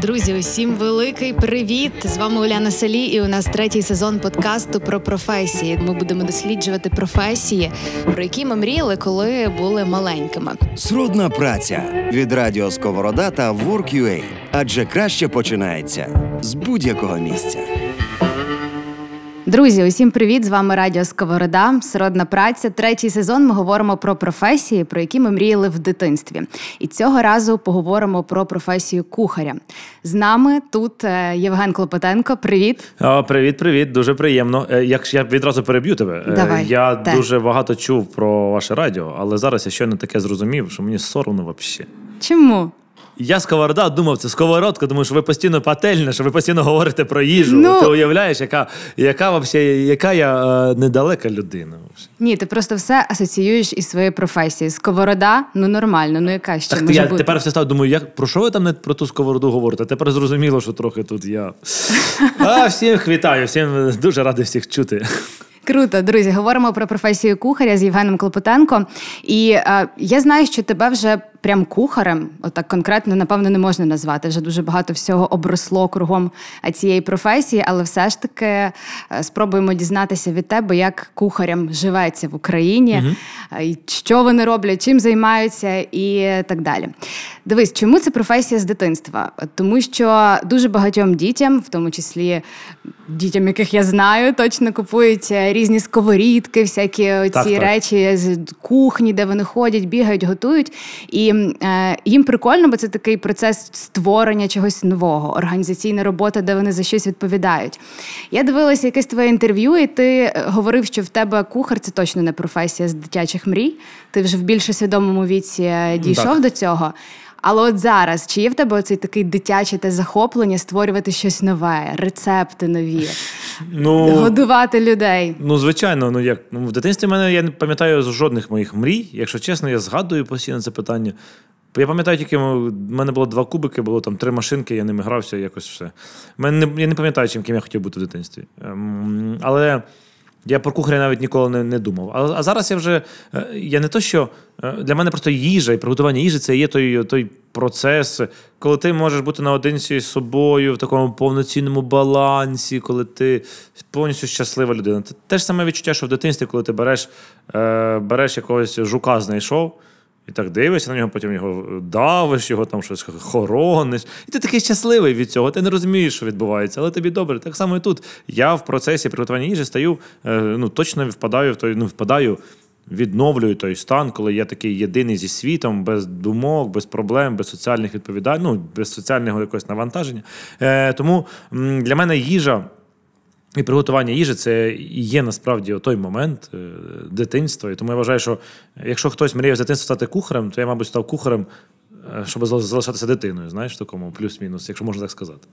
Друзі, усім великий привіт! З вами Уляна Салі, і у нас третій сезон подкасту про професії. Ми будемо досліджувати професії, про які ми мріяли, коли були маленькими. Срудна праця від радіо Сковорода та Work.ua. Адже краще починається з будь-якого місця. Друзі, усім привіт! З вами Радіо Сковорода, Сродна праця. Третій сезон. Ми говоримо про професії, про які ми мріяли в дитинстві. І цього разу поговоримо про професію кухаря. З нами тут е, Євген Клопотенко. Привіт. О, привіт, привіт, дуже приємно. Е, Як я відразу переб'ю тебе, Е, Давай, я те. дуже багато чув про ваше радіо, але зараз я щойно таке зрозумів, що мені соромно взагалі. Чому? Я сковорода думав, це сковородка, тому що ви постійно пательня, що ви постійно говорите про їжу. Ну. Ти уявляєш, яка, яка, вообще, яка я е, недалека людина. Ні, ти просто все асоціюєш із своєю професією. Сковорода, ну нормально, ну яка ще Так може я бути? тепер все став, думаю, як, про що ви там не про ту сковороду говорите? Тепер зрозуміло, що трохи тут я. А, всім вітаю, всім дуже радий всіх чути. Круто, друзі, говоримо про професію кухаря з Євгеном Клопотенко. І е, я знаю, що тебе вже прям кухарем, отак конкретно, напевно, не можна назвати. Вже дуже багато всього обросло кругом цієї професії, але все ж таки е, спробуємо дізнатися від тебе, як кухарям живеться в Україні, і що вони роблять, чим займаються і так далі. Дивись, чому це професія з дитинства? Тому що дуже багатьом дітям, в тому числі дітям, яких я знаю, точно купують е, різні сковорідки, всякі ці так. речі з кухні, де вони ходять, бігають, готують. І е, їм прикольно, бо це такий процес створення чогось нового, організаційна робота, де вони за щось відповідають. Я дивилася якесь твоє інтерв'ю, і ти е, говорив, що в тебе кухар це точно не професія з дитячих мрій. Ти вже в більш свідомому віці е, дійшов Так. до цього. Але от зараз, чи є в тебе оцей такий дитяче те захоплення створювати щось нове, рецепти нові, Ну, годувати людей? Ну, звичайно, ну як ну, в дитинстві мене я не пам'ятаю жодних моїх мрій. Якщо чесно, я згадую постійно це питання. Я пам'ятаю тільки, в мене було два кубики, було там три машинки, я ними грався, якось все. Мене не, я не пам'ятаю, чим ким я хотів бути в дитинстві. Ем, але я про кухаря навіть ніколи не, не думав. А, а зараз я вже е, я не то, що е, для мене просто їжа і приготування їжі це є той, той процес, коли ти можеш бути наодинці з собою в такому повноцінному балансі, коли ти повністю щаслива людина. Те ж саме відчуття, що в дитинстві, коли ти береш, е, береш якогось жука, знайшов. І так дивишся на нього, потім його давиш, його там щось хорониш. І ти такий щасливий від цього. Ти не розумієш, що відбувається, але тобі добре. Так само і тут. Я в процесі приготування їжі стаю, е, ну точно впадаю в той, ну впадаю, відновлюю той стан, коли я такий єдиний зі світом, без думок, без проблем, без соціальних відповідань, ну, без соціального якогось навантаження. Е, тому для мене їжа. І приготування їжі це є насправді той момент е, дитинства. І тому я вважаю, що якщо хтось мріє з дитинства стати кухарем, то я, мабуть, став кухарем, е, щоб залишатися дитиною, знаєш, такому плюс-мінус, якщо можна так сказати.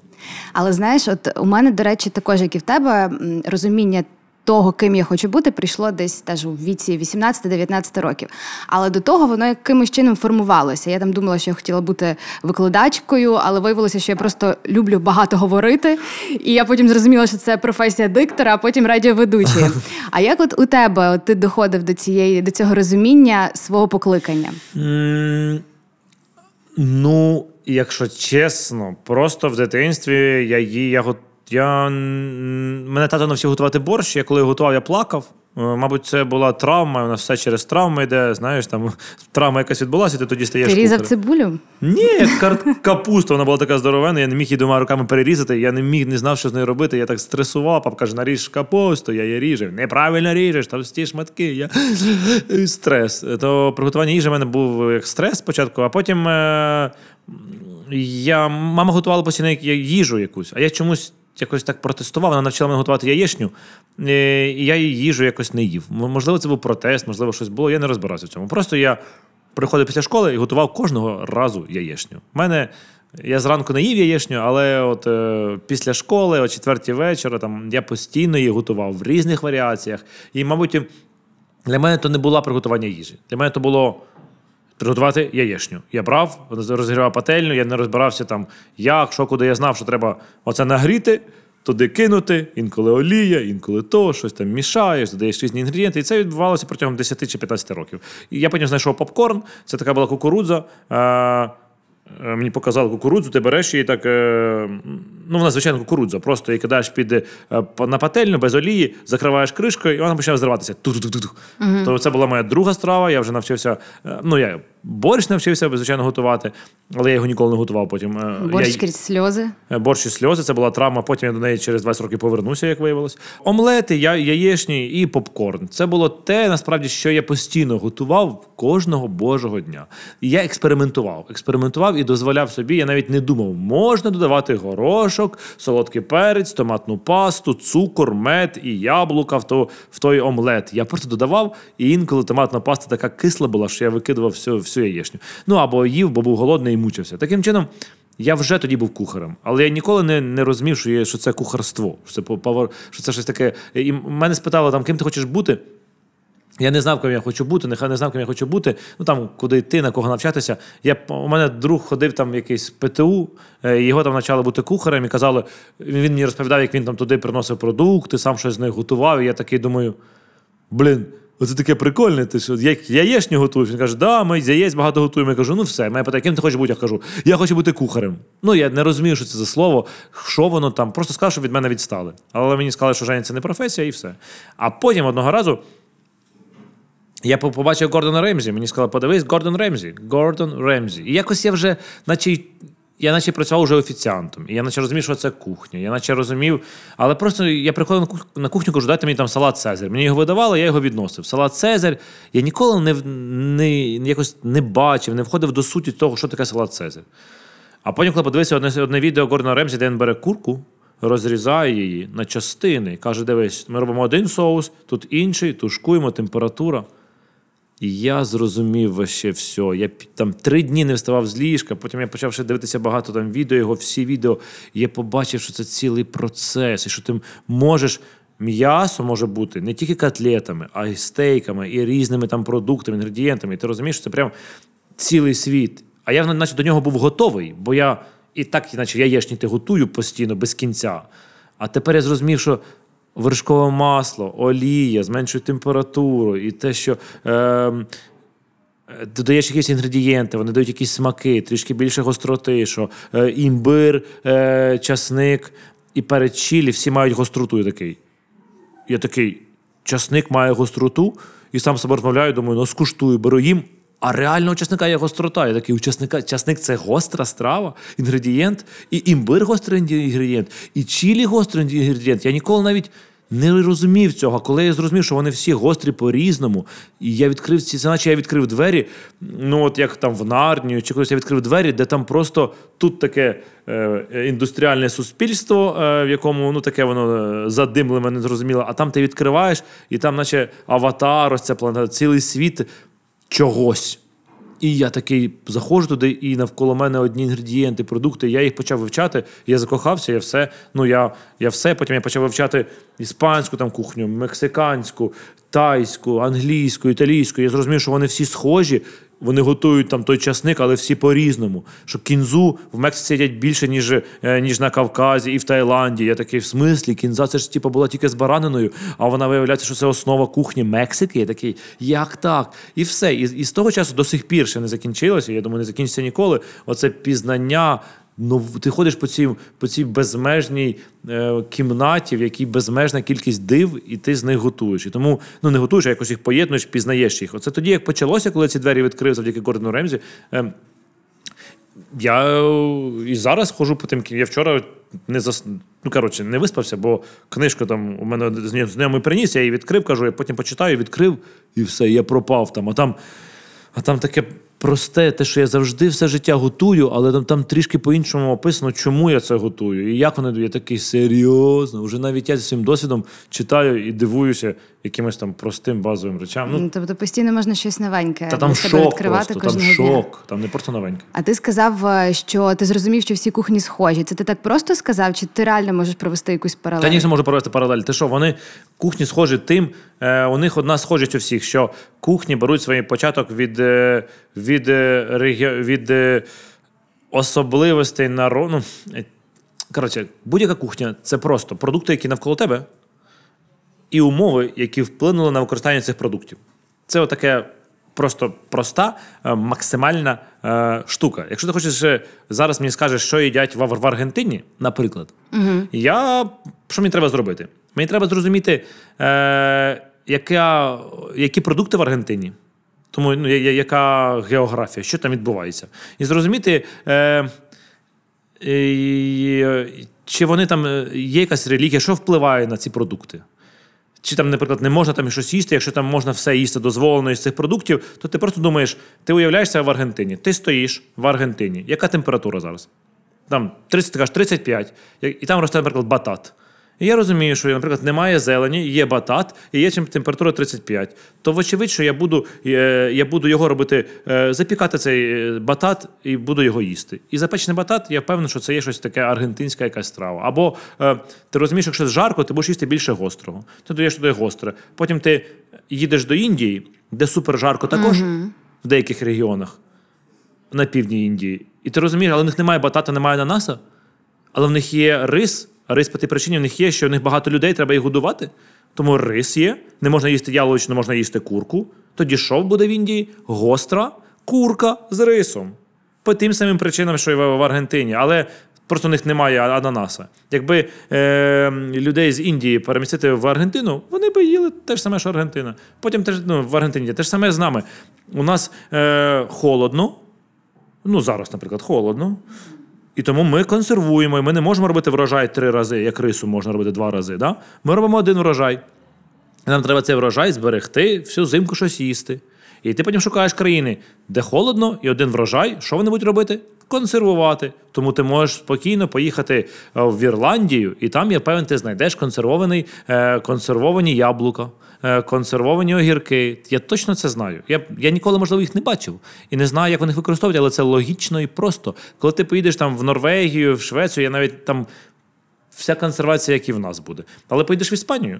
Але знаєш, от у мене, до речі, також як і в тебе, розуміння. Того, ким я хочу бути, прийшло десь теж у віці 18-19 років. Але до того воно якимось чином формувалося. Я там думала, що я хотіла бути викладачкою, але виявилося, що я просто люблю багато говорити. І я потім зрозуміла, що це професія диктора, а потім радіоведучої. А як от у тебе от ти доходив до цієї до цього розуміння свого покликання? Ну, якщо чесно, просто в дитинстві я її. Я, го- я, мене тато навчив готувати борщ. Я коли готував, я плакав. Е, Мабуть, це була травма, у нас все через травми йде. Знаєш, там травма якась відбулася, ти тоді стаєш. Ти різав кухарем. цибулю? Ні, капуста, вона була така здоровена, я не міг її двома руками перерізати, я не міг, не знав, що з нею робити. Я так стресував, папа каже, наріж капусту, я її ріжу. Неправильно ріжеш, товсті шматки. Я... Стрес. То приготування їжі в мене був як стрес спочатку, а потім е... я... мама готувала постійно їжу якусь, а я чомусь. Якось так протестував, вона навчила мене готувати яєчню, е, і я її їжу якось не їв. Можливо, це був протест, можливо, щось було. Я не розбирався в цьому. Просто я приходив після школи і готував кожного разу яєчню. У мене я зранку не їв яєчню, але от е, після школи, о четвертій вечора, там я постійно її готував в різних варіаціях. І, мабуть, для мене то не було приготування їжі. Для мене то було приготувати яєчню. Я брав, розігрівав пательню, я не розбирався там, як, що, куди я знав, що треба оце нагріти. Туди кинути, інколи олія, інколи то, щось там мішаєш, додаєш різні інгредієнти. І це відбувалося протягом 10 чи 15 років. І я потім знайшов попкорн, це така була кукурудза. Е- Е, мені показали кукурудзу, ти береш її так. Е, ну, вона, звичайно, кукурудза. Просто її кидаєш під е, на пательню без олії, закриваєш кришкою, і вона починає зриватися. Угу. То це була моя друга страва. Я вже навчився. Ну, я борщ навчився, звичайно, готувати, але я його ніколи не готував потім. Борщ крізь сльози. Борщ і сльози це була травма. Потім я до неї через 20 років повернуся, як виявилось. Омлети, я, яєчні і попкорн. Це було те, насправді, що я постійно готував кожного божого дня. І я експериментував. Експериментував і дозволяв собі. Я навіть не думав, можна додавати горошок, солодкий перець, томатну пасту, цукор, мед і яблука в то, в той омлет. Я просто додавав, і інколи томатна паста така кисла була, що я викидував всю всю яєчню. Ну або їв, бо був голодний і мучився. Таким чином. Я вже тоді був кухарем, але я ніколи не не розумів, що є, що це кухарство, що це повар, що це щось таке. І мене спитали, там, ким ти хочеш бути. Я не знав, ким я хочу бути, нехай не знав, ким я хочу бути. Ну там, куди йти, на кого навчатися. Я, У мене друг ходив там в якийсь ПТУ, е, його там навчали бути кухарем і казали, він мені розповідав, як він там туди приносив продукти, сам щось з них готував. І я такий думаю: блін, оце таке прикольне. Ти що як яєчню готуєш? Він каже, да, ми яєць багато готуємо. Я кажу, ну все. Мене питає, ким ти хочеш бути? Я кажу, я хочу бути кухарем. Ну я не розумію, що це за слово, що воно там. Просто сказав, що від мене відстали. Але мені сказали, що Женя це не професія, і все. А потім одного разу. Я побачив Гордона Ремзі, мені сказали, подивись, Гордон Ремзі, Гордон Ремзі. І якось я вже, наче я наче працював вже офіціантом. І я наче розумів, що це кухня. Я наче розумів. Але просто я приходив на кухню, кажу, дайте мені там салат Цезарь. Мені його видавали, я його відносив. Салат Цезарь. Я ніколи не не, якось не бачив, не входив до суті того, що таке салат Цезарь. А потім, коли подивився одне одне відео Гордона Ремзі, де він бере курку, розрізає її на частини. Каже: дивись, ми робимо один соус, тут інший, тушкуємо, температура. І я зрозумів вообще все. Я там три дні не вставав з ліжка, потім я почав ще дивитися багато там відео, його всі відео. І я побачив, що це цілий процес, і що ти можеш. М'ясо може бути не тільки котлетами, а й стейками, і різними там продуктами, інгредієнтами. І ти розумієш, що це прям цілий світ. А я, наче, до нього був готовий, бо я і так, наче яєчні ти готую постійно без кінця. А тепер я зрозумів, що вершкове масло, олія, зменшує температуру, і те, що. Е, Додаєш якісь інгредієнти, вони дають якісь смаки, трішки більше гостроти, що е, імбир, е, часник і перед чилі всі мають гостроту. Я такий. Я такий, часник має гостроту, і сам себе розмовляю, думаю, ну скуштую, беру їм. А реально у часника є гострота. Я такий у часника, часник це гостра страва, інгредієнт, і імбир гострий інгредієнт, і чілі гострий інгредієнт. Я ніколи навіть не розумів цього. Коли я зрозумів, що вони всі гострі по-різному, і я відкрив ці, це наче я відкрив двері, ну от як там в Нарнію, чи колись я відкрив двері, де там просто тут таке е, індустріальне суспільство, е, в якому ну таке воно е, задимле, не зрозуміло, а там ти відкриваєш, і там, наче аватар, ось ця планета, цілий світ чогось. І я такий заходжу туди, і навколо мене одні інгредієнти, продукти. Я їх почав вивчати. Я закохався, я все. Ну я я все. Потім я почав вивчати іспанську там кухню, мексиканську, тайську, англійську, італійську. Я зрозумів, що вони всі схожі. Вони готують там той часник, але всі по-різному. Що кінзу в Мексиці їдять більше, ніж е, ніж на Кавказі і в Таїланді. Я такий в смислі, кінза це ж типу, була тільки з бараниною, а вона виявляється, що це основа кухні Мексики. Я такий, як так? І все. І, і з того часу до сих пір ще не закінчилося. Я думаю, не закінчиться ніколи. Оце пізнання ти ходиш по цій по цій безмежній е, кімнаті, в якій безмежна кількість див, і ти з них готуєш. І тому ну не готуєш, а якось їх поєднуєш, пізнаєш їх. Оце тоді, як почалося, коли ці двері відкрив завдяки Гордону Ремзі. Е, я і зараз ходжу по тим Я вчора не зас... ну, коротше, не виспався, бо книжку там у мене з ними приніс, я її відкрив, кажу, я потім почитаю, відкрив, і все, я пропав там. А там, а там таке просте, те, що я завжди все життя готую, але там там трішки по-іншому описано, чому я це готую. І як воно я такий серйозно. Вже навіть я зі своїм досвідом читаю і дивуюся якимось там простим базовим речам. Ну, Тобто постійно можна щось новеньке та там шок відкривати просто, там шок, там не просто новеньке. А ти сказав, е, що ти зрозумів, що всі кухні схожі. Це ти так просто сказав, чи ти реально можеш провести якусь паралель? Та ні, можу провести паралель. Ти що, вони кухні схожі тим, е, у них одна схожість у всіх, що кухні беруть свій початок від е, від, від, від особливостей народу. Ну, коротше, будь-яка кухня це просто продукти, які навколо тебе і умови, які вплинули на використання цих продуктів. Це отаке просто проста, е, максимальна е, штука. Якщо ти хочеш е, зараз мені скажеш, що їдять в, в Аргентині, наприклад, угу. я що мені треба зробити? Мені треба зрозуміти, е, яка, які продукти в Аргентині. Тому ну, я- яка географія, що там відбувається. І зрозуміти, е, е, чи вони там е, є якась релігія, що впливає на ці продукти. Чи там, наприклад, не можна там щось їсти, якщо там можна все їсти дозволено із цих продуктів, то ти просто думаєш, ти уявляєшся в Аргентині, ти стоїш в Аргентині. Яка температура зараз? Там 30, ти кажеш, 35, і там росте, наприклад, батат. І я розумію, що, наприклад, немає зелені, є батат, і є температура 35. То, вочевидь, що я буду, е, я буду його робити, е, запікати цей е, батат і буду його їсти. І запечений батат, я впевнений, що це є щось таке аргентинська якась страва. Або ти розумієш, якщо жарко, ти будеш їсти більше гострого. Ти додаєш туди гостре. Потім ти їдеш до Індії, де супер жарко також в деяких регіонах на півдні Індії. І ти розумієш, але в них немає батата, немає ананаса, але в них є рис. Рис по тій причині в них є, що в них багато людей, треба їх годувати. Тому рис є, не можна їсти яловичину, можна їсти курку. Тоді що буде в Індії? Гостра курка з рисом. По тим самим причинам, що і в Аргентині. Але просто в них немає ананаса. Якби е, людей з Індії перемістити в Аргентину, вони би їли те ж саме, що Аргентина. Потім теж ну, в Аргентині те ж саме з нами. У нас е, холодно, ну зараз, наприклад, холодно. І тому ми консервуємо, і ми не можемо робити врожай три рази, як рису можна робити два рази. Да? Ми робимо один врожай. Нам треба цей врожай зберегти, всю зимку щось їсти. І ти потім шукаєш країни, де холодно, і один врожай. Що вони будуть робити? Консервувати. Тому ти можеш спокійно поїхати е, в Ірландію, і там, я певен, ти знайдеш консервований, е, консервовані яблука, е, консервовані огірки. Я точно це знаю. Я, я ніколи, можливо, їх не бачив і не знаю, як вони використовують, але це логічно і просто. Коли ти поїдеш там в Норвегію, в Швецію, я навіть там вся консервація, як і в нас буде. Але поїдеш в Іспанію.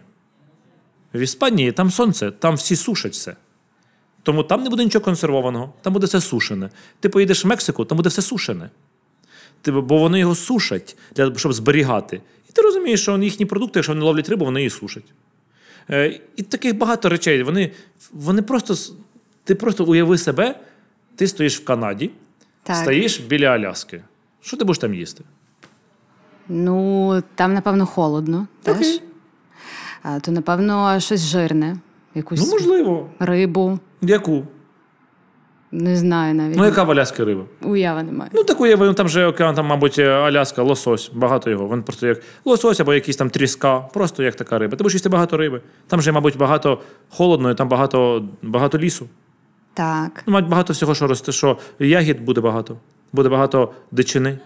В Іспанії там сонце, там всі сушать все. Тому там не буде нічого консервованого, там буде все сушене. Ти поїдеш в Мексику, там буде все сушене. Бо вони його сушать, для, щоб зберігати. І ти розумієш, що їхні продукти, якщо вони ловлять рибу, вони її сушать. Е, і таких багато речей. Вони, вони просто. Ти просто уяви себе, ти стоїш в Канаді, Так. стоїш біля Аляски. Що ти будеш там їсти? Ну, там, напевно, холодно теж. А, то, напевно, щось жирне, якусь Ну, можливо. рибу. Яку? Не знаю навіть. Ну, яка в Аляски риба? Уяви немає. Ну, таку є, там же океан, там, мабуть, Аляска, лосось, багато його. Він просто як лосось або якийсь там тріска, просто як така риба. Ти будеш їсти багато риби. Там же, мабуть, багато холодно, і там багато, багато лісу. Так. Ну, мабуть, багато всього, що росте, що ягід буде багато, буде багато дичини.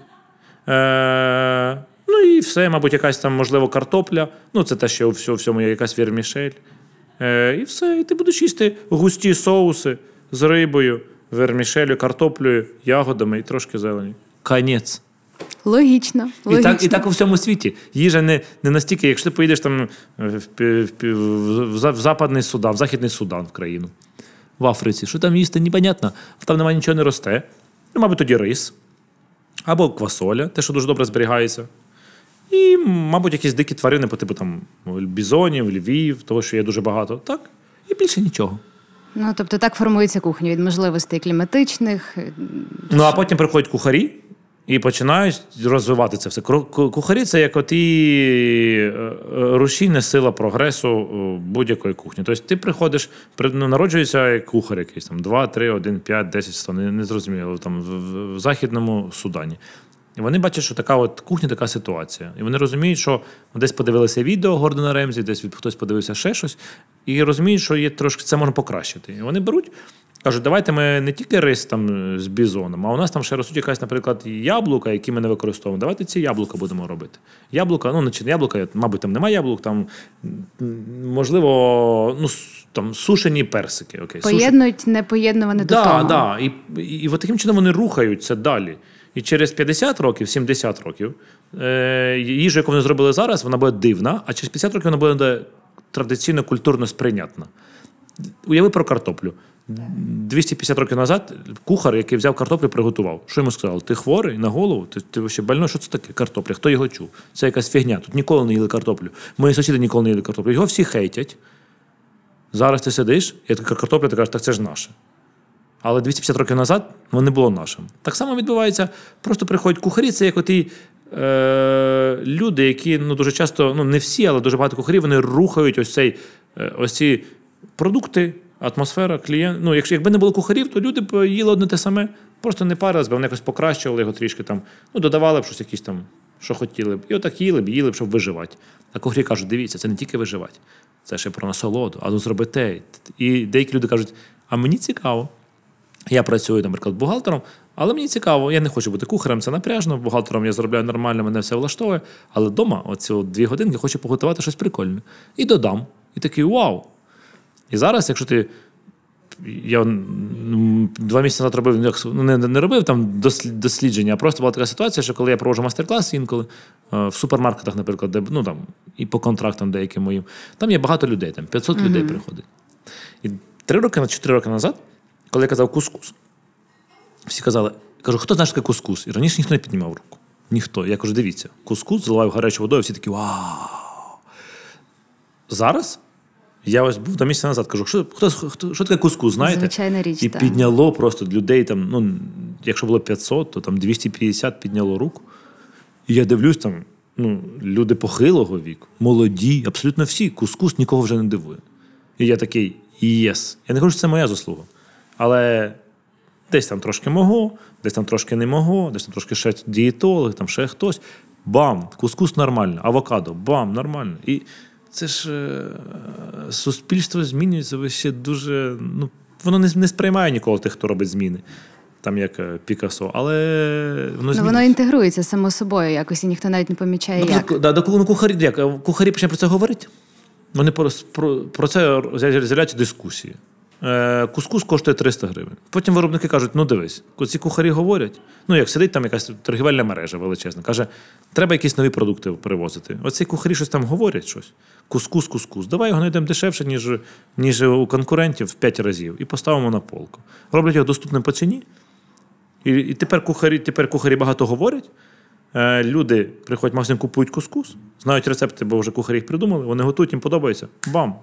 Е, ну і все, мабуть, якась там, можливо, картопля. Ну, це те, що у всьому є якась вірмішель. Е, і все, і ти будеш їсти густі соуси з рибою, вермішелю, картоплею, ягодами і трошки зелені. Конець. Логічно. І так, і так у всьому світі. Їжа не, не настільки, якщо ти поїдеш там е, в, в, в, в Западний Судан, в Західний Судан в країну, в Африці, що там їсти, непонятно. Там немає нічого не росте. Ну, мабуть, тоді рис. Або квасоля, те, що дуже добре зберігається. І, мабуть, якісь дикі тварини по типу там бізонів, львів, того, що є дуже багато. Так. І більше нічого. Ну, тобто так формується кухня від можливостей кліматичних. Ну, а потім приходять кухарі і починають розвивати це все. Кухарі це як оті е, е, рушійна сила прогресу будь-якої кухні. Тобто ти приходиш, ну, народжується як кухар якийсь там 2, 3, 1, 5, 10, 100, не, не зрозуміло, там в, в, в Західному Судані. І вони бачать, що така от кухня, така ситуація. І вони розуміють, що десь подивилися відео Гордона Ремзі, десь від- хтось подивився ще щось, і розуміють, що є трошки це можна покращити. І вони беруть, кажуть, давайте ми не тільки рис там з бізоном, а у нас там ще ростуть якась, наприклад, яблука, які ми не використовуємо. Давайте ці яблука будемо робити. Яблука, ну не яблука, мабуть, там немає яблук, там можливо, ну там сушені персики. Окей, сушені. Поєднують непоєднуване до Да, того. да. І, і, і от таким чином вони рухаються далі. І через 50 років, 70 років, е, їжу, яку вони зробили зараз, вона буде дивна, а через 50 років вона буде традиційно культурно сприйнятна. Уяви про картоплю. 250 років назад кухар, який взяв картоплю, приготував. Що йому сказали? Ти хворий на голову? Ти, ти ще больной? Що це таке картопля? Хто його чув? Це якась фігня. Тут ніколи не їли картоплю. Мої сусіди ніколи не їли картоплю. Його всі хейтять. Зараз ти сидиш, і така картопля, ти кажеш, так це ж наше. Але 250 років назад воно не було нашим. Так само відбувається, просто приходять кухарі, це як оті е, люди, які ну, дуже часто, ну не всі, але дуже багато кухарів, вони рухають ось цей е, ось ці продукти, атмосфера, клієнт. Ну, якщо якби не було кухарів, то люди б їли одне те саме, просто не парились, бо вони якось покращували його трішки там, ну, додавали б щось якісь там, що хотіли б. І отак їли б, їли б, щоб виживати. А кухарі кажуть, дивіться, це не тільки виживати, це ще про насолоду, а ну зроби. І деякі люди кажуть, а мені цікаво. Я працюю, наприклад, бухгалтером, але мені цікаво, я не хочу бути кухарем, це напряжно. Бухгалтером я заробляю нормально, мене все влаштовує. Але вдома, оці от дві годинки, хочу поготувати щось прикольне. І додам. І такий вау. І зараз, якщо ти. Я два місяці назад робив, ну, не, не робив там дослідження, а просто була така ситуація, що коли я проводжу майстер-клас інколи е, в супермаркетах, наприклад, де ну там і по контрактам деяким моїм, там є багато людей, там 500 людей приходить. І три роки на чотири роки назад, коли я казав кускус, всі казали, кажу, хто знає, що таке кускус? І раніше ніхто не піднімав руку. Ніхто. Я кажу, дивіться, кускус заливаю гарячою водою, всі такі вау. Зараз я ось був два місяці назад, кажу, що, хто, хто, що таке кускус, знаєте? Звичайна річ, І так. підняло просто людей там, ну, якщо було 500, то там 250 підняло руку. І я дивлюсь там, ну, люди похилого віку, молоді, абсолютно всі. Кускус нікого вже не дивує. І я такий єс. Я не кажу, що це моя заслуга. Але десь там трошки мого, десь там трошки не мого, десь там трошки ще дієтолог, там ще хтось. Бам! Кускус нормально, авокадо, бам, нормально. І це ж е, суспільство змінюється ще дуже. Ну, воно не, не сприймає нікого тих, хто робить зміни. Там як е, Пікассо, але воно Ну, воно інтегрується само собою якось, і ніхто навіть не помічає, Ну, як. да, ну, кухарі, як, е, кухарі почнуть про це говорити. Вони про, про, про це з'являються дискусії. Е, кускус коштує 300 гривень. Потім виробники кажуть: ну дивись, ці кухарі говорять. Ну, як сидить там якась торгівельна мережа величезна, каже, треба якісь нові продукти привозити. Оці кухарі щось там говорять щось. Кускус, кускус. Давай його знайдемо дешевше, ніж, ніж у конкурентів в 5 разів, і поставимо на полку. Роблять його доступним по ціні. І, і тепер кухарі, тепер кухарі багато говорять. Е, люди приходять в магазин, купують кускус, знають рецепти, бо вже кухарі їх придумали, вони готують, їм подобається. Бам!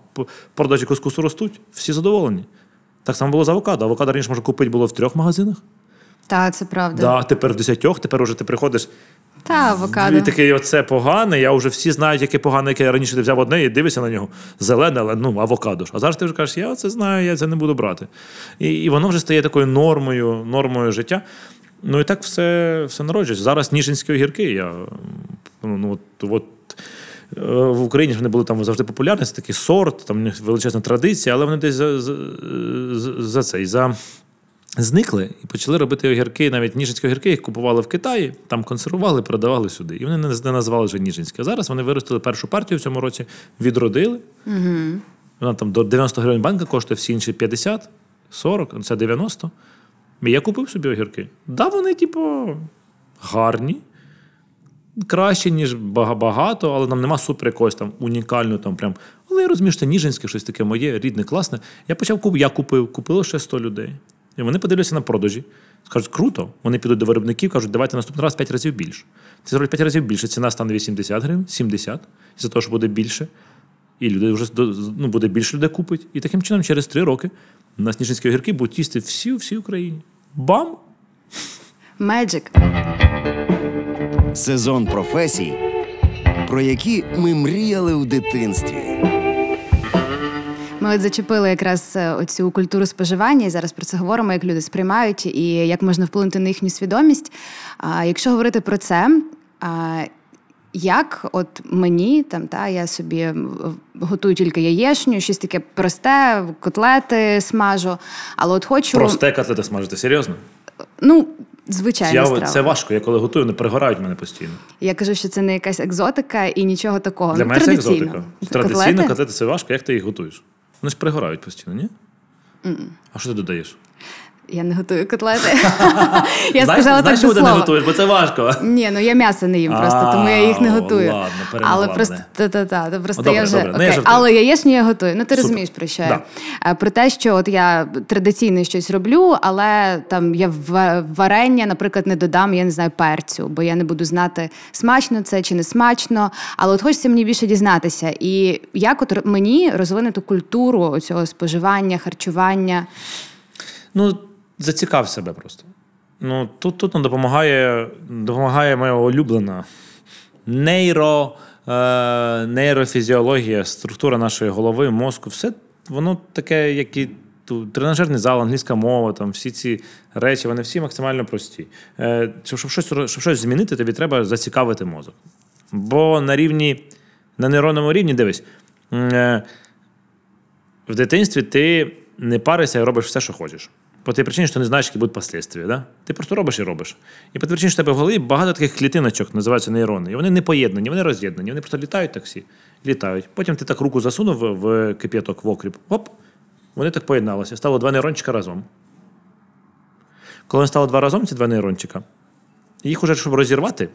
Продажі кускусу ростуть, всі задоволені. Так само було з авокадо. Авокадо раніше може купити було в трьох магазинах. Та, це правда. Да, тепер в десятьох, тепер уже ти приходиш. Та, авокадо. І такий, оце погане. Я вже всі знають, яке погане, яке раніше ти взяв одне і дивишся на нього. Зелене, але ну, авокадо ж. А зараз ти вже кажеш, я це знаю, я це не буду брати. І, і воно вже стає такою нормою, нормою життя. Ну і так все, все народжується. Зараз ніжинські огірки. Я, ну, ну, от, от, е, в Україні ж вони були там завжди популярні, це такий сорт, там величезна традиція, але вони десь за, за, за, за цей. За, Зникли і почали робити огірки, навіть ніжинські огірки їх купували в Китаї, там консервували, продавали сюди. І вони не, не назвали вже ніжинські. А зараз вони виростили першу партію в цьому році, відродили. Угу. Вона там до 90 гривень банка коштує, всі інші 50, 40, це 90. Я купив собі огірки. Да, вони, типу, гарні, краще, ніж багато, але нам нема супер якогось там унікального там прям. Але я розумію, що ніжинське, щось таке моє, рідне, класне. Я почав куп, я купив, купило ще 100 людей. І вони подивляться на продажі. Скажуть, круто. Вони підуть до виробників, кажуть, давайте наступний раз 5 разів більше. Це зроблять 5 разів більше. Ціна стане 80 гривень, 70, за того, що буде більше. І люди вже ну, буде більше людей купить. І таким чином, через 3 роки у нас ніжинські огірки будуть їсти всі всій Україні. Бам! Magic. Сезон професій, про які ми мріяли у дитинстві. Ми от зачепили якраз е, оцю культуру споживання, і зараз про це говоримо, як люди сприймають і як можна вплинути на їхню свідомість. А якщо говорити про це, а, як от мені там та я собі готую тільки яєшню, щось таке просте, котлети смажу. Але от хочу Просте котлети смажити, серйозно? ну звичайно Я, страва. це важко, я коли готую, вони перегорають мене постійно. Я кажу, що це не якась екзотика і нічого такого. Для Ну, мене це екзотика. Традиційно Котлети? котлети це важко, як ти їх готуєш? Вони ж перегорають постійно, ні? А що ти додаєш? Я не готую котлети. Я сказала так чому ти не готуєш, бо це важко. Ні, ну я м'ясо не їм просто, тому я їх не готую. Але просто та-та-та, просто я вже ну, я але яєчню я готую. Ну ти розумієш про що я. Е, Про те, що от я традиційно щось роблю, але там я в варення, наприклад, не додам, я не знаю, перцю, бо я не буду знати, смачно це чи не смачно. Але от хочеться мені більше дізнатися. І як от мені розвинути культуру цього споживання, харчування. Ну, зацікав себе просто. Ну, тут тут нам допомагає, допомагає моя улюблена нейро, е, нейрофізіологія, структура нашої голови, мозку. Все воно таке, як і тренажерний зал, англійська мова, там всі ці речі, вони всі максимально прості. Е, щоб, щось, щоб щось змінити, тобі треба зацікавити мозок. Бо на рівні, на нейронному рівні, дивись, е, в дитинстві ти не паришся і робиш все, що хочеш. По тій причині, що ти не знаєш, які будуть послідствия. Да? Ти просто робиш і робиш. І по тій причині, що тебе в голові багато таких клітиночок, називаються нейрони. І вони не поєднані, вони роз'єднані. Вони просто літають так всі. Літають. Потім ти так руку засунув в кип'яток, в окріп. Оп, вони так поєдналися. Стало два нейрончика разом. Коли стало два разом, ці два нейрончика, їх уже, щоб розірвати,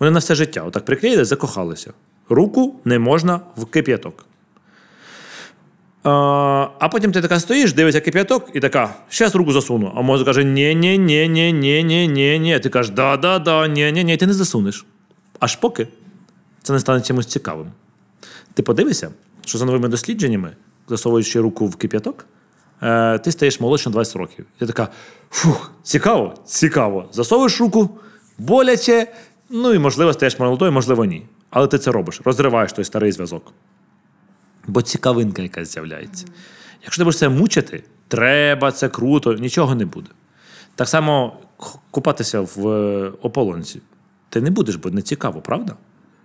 вони на все життя. Отак приклеїли, закохалися. Руку не можна в кип'яток. А, потім ти така стоїш, дивишся кип'яток, і така, щас руку засуну. А мозок каже: ні ні ні ні ні ні ні ні Ти кажеш, да-да-да, ні ні ні ти не засунеш. Аж поки це не стане чимось цікавим. Ти подивися, що за новими дослідженнями, засовуючи руку в кип'яток, е, ти стаєш молодше на 20 років. Ти така, фух, цікаво, цікаво. Засовуєш руку, боляче, ну і можливо стаєш молодою, можливо, ні. Але ти це робиш, розриваєш той старий зв'язок. Бо цікавинка якась з'являється. Якщо ти будеш це мучити, треба, це круто, нічого не буде. Так само купатися в е, ополонці. Ти не будеш, бо не цікаво, правда?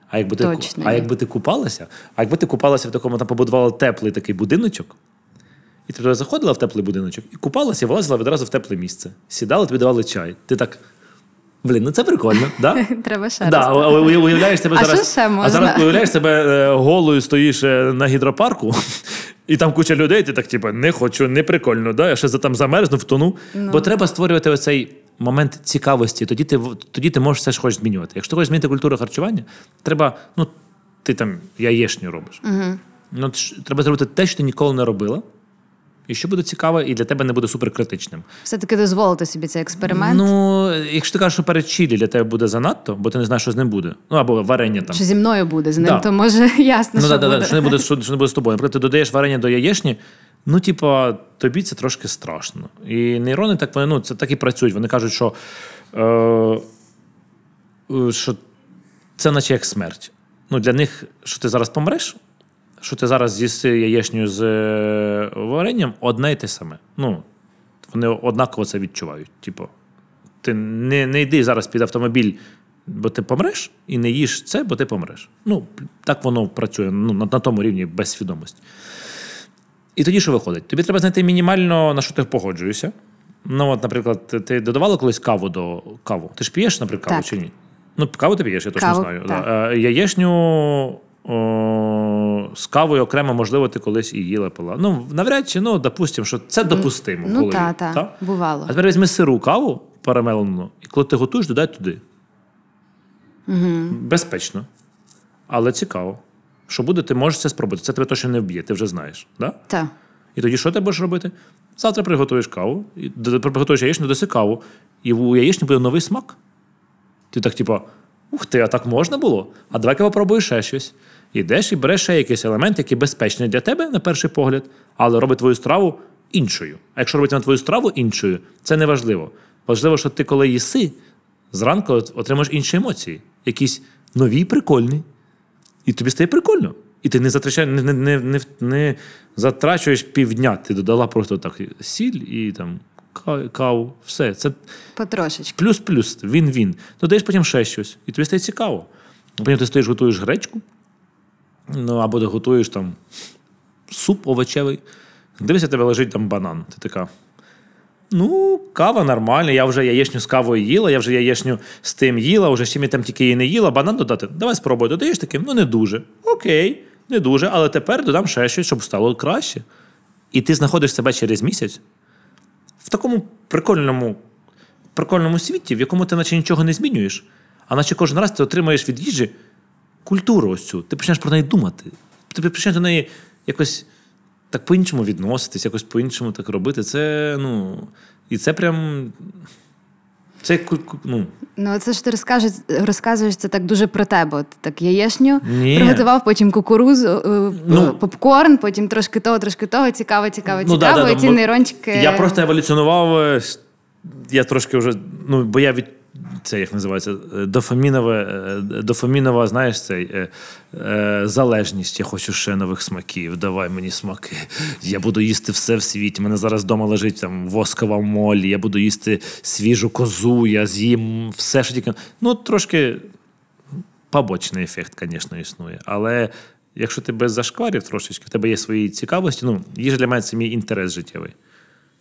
А якби ти, Точно а якби ти купалася, а якби ти купалася в такому, там побудувала теплий такий будиночок, і ти туди заходила в теплий будиночок і купалася, і вилазила відразу в тепле місце. Сідала, тобі давали чай. Ти так. Блін, ну це прикольно, да? Треба ще Да, раз. уявляєш себе А зараз. що ще А зараз уявляєш себе е, голою стоїш е, на гідропарку, і там куча людей, ти так, типу, не хочу, не прикольно, да? я ще там замерзну, втону. Ну. Бо треба створювати оцей момент цікавості, тоді ти, тоді ти можеш все ж хочеш змінювати. Якщо ти хочеш змінити культуру харчування, треба, ну, ти там яєшню робиш. Угу. Ну, треба зробити те, що ти ніколи не робила, і що буде цікаво, і для тебе не буде суперкритичним. Все-таки дозволити собі цей експеримент. Ну, якщо ти кажеш, що перед чилі для тебе буде занадто, бо ти не знаєш, що з ним буде. Ну або варення там. Що зі мною буде з ним, Да. то може ясно, Ну, що да, буде. да, що не буде, що, що не буде з тобою. Наприклад, ти додаєш варення до яєшні, ну, типа, тобі це трошки страшно. І нейрони так вони, ну, це так і працюють. Вони кажуть, що, е, е, що це наче як смерть. Ну, для них, що ти зараз помреш, що ти зараз з'їси яєшню з е, варенням, одне й те саме. Ну, вони однаково це відчувають. Типу, ти не, не йди зараз під автомобіль, бо ти помреш, і не їж це, бо ти помреш. Ну, так воно працює ну, на, на тому рівні без свідомості. І тоді що виходить? Тобі треба знайти мінімально, на що ти погоджуєшся. Ну, от, наприклад, ти- додавала колись каву до каву. Ти ж п'єш, наприклад, каву Так. чи ні? Ну, каву ти п'єш, я точно Каву, знаю. так. Да. О, з кавою окремо, можливо, ти колись і їла пила. Ну, навряд чи, ну, допустимо, що це допустимо. Ну, та, та, та? бувало. А тепер візьми сиру каву перемелену, і коли ти готуєш, додай туди. Угу. Безпечно. Але цікаво. Що буде, ти можеш це спробувати. Це тебе точно не вб'є, ти вже знаєш. Да? Та. І тоді що ти будеш робити? Завтра приготуєш каву, і приготуєш яєчню, доси каву, і у яєчні буде новий смак. Ти так, типа, ух ти, а так можна було? А давай-ка попробуєш ще щось. Ідеш і береш ще якийсь елемент, який безпечний для тебе на перший погляд, але робить твою страву іншою. А якщо робить на твою страву іншою, це не важливо. Важливо, що ти, коли їси, зранку отримаєш інші емоції, якісь нові, прикольні. І тобі стає прикольно. І ти не затрачаєш, не, не, не, не, не затрачуєш півдня. Ти додала просто так сіль і там каву. Все. Це Потрошечки. плюс-плюс, він-він. Додаєш потім ще щось, і тобі стає цікаво. Потім ти стоїш, готуєш гречку, ну або ти готуєш там суп овочевий. Дивишся, тебе лежить там банан. Ти така. Ну, кава нормальна, я вже яєчню з кавою їла, я вже яєчню з тим їла, вже з чим я там тільки її не їла, банан додати. Давай спробуй. Додаєш таким, ну не дуже. Окей, не дуже, але тепер додам ще щось, щоб стало краще. І ти знаходиш себе через місяць в такому прикольному, прикольному світі, в якому ти наче нічого не змінюєш, а наче кожен раз ти отримаєш від їжі культуру ось цю. Ти починаєш про неї думати. Ти починаєш до неї якось так по-іншому відноситись, якось по-іншому так робити. Це, ну, і це прям. Це ну, Ну, це ж ти розкажеш, розказуєш це так дуже про тебе. От так яєшню Ні. приготував, потім кукурузу, е, Ну. попкорн, потім трошки того, трошки того. Цікаво, цікаво, Ну, цікаво. да, да, і да, ці нейрончики. Я просто еволюціонував. е, Я трошки вже. Ну, бо я від. Це як називається? Е, Дофамінове, е, дофамінова, знаєш, цей, е, е, залежність. Я хочу ще нових смаків. Давай мені смаки. Я буду їсти все в світі. Мене зараз вдома лежить там воскова молі, я буду їсти свіжу козу, я з'їм все, що тільки. Ну, трошки побочний ефект, звісно, існує. Але якщо ти без зашкварів трошечки, в тебе є свої цікавості, ну, їжа для мене це мій інтерес життєвий.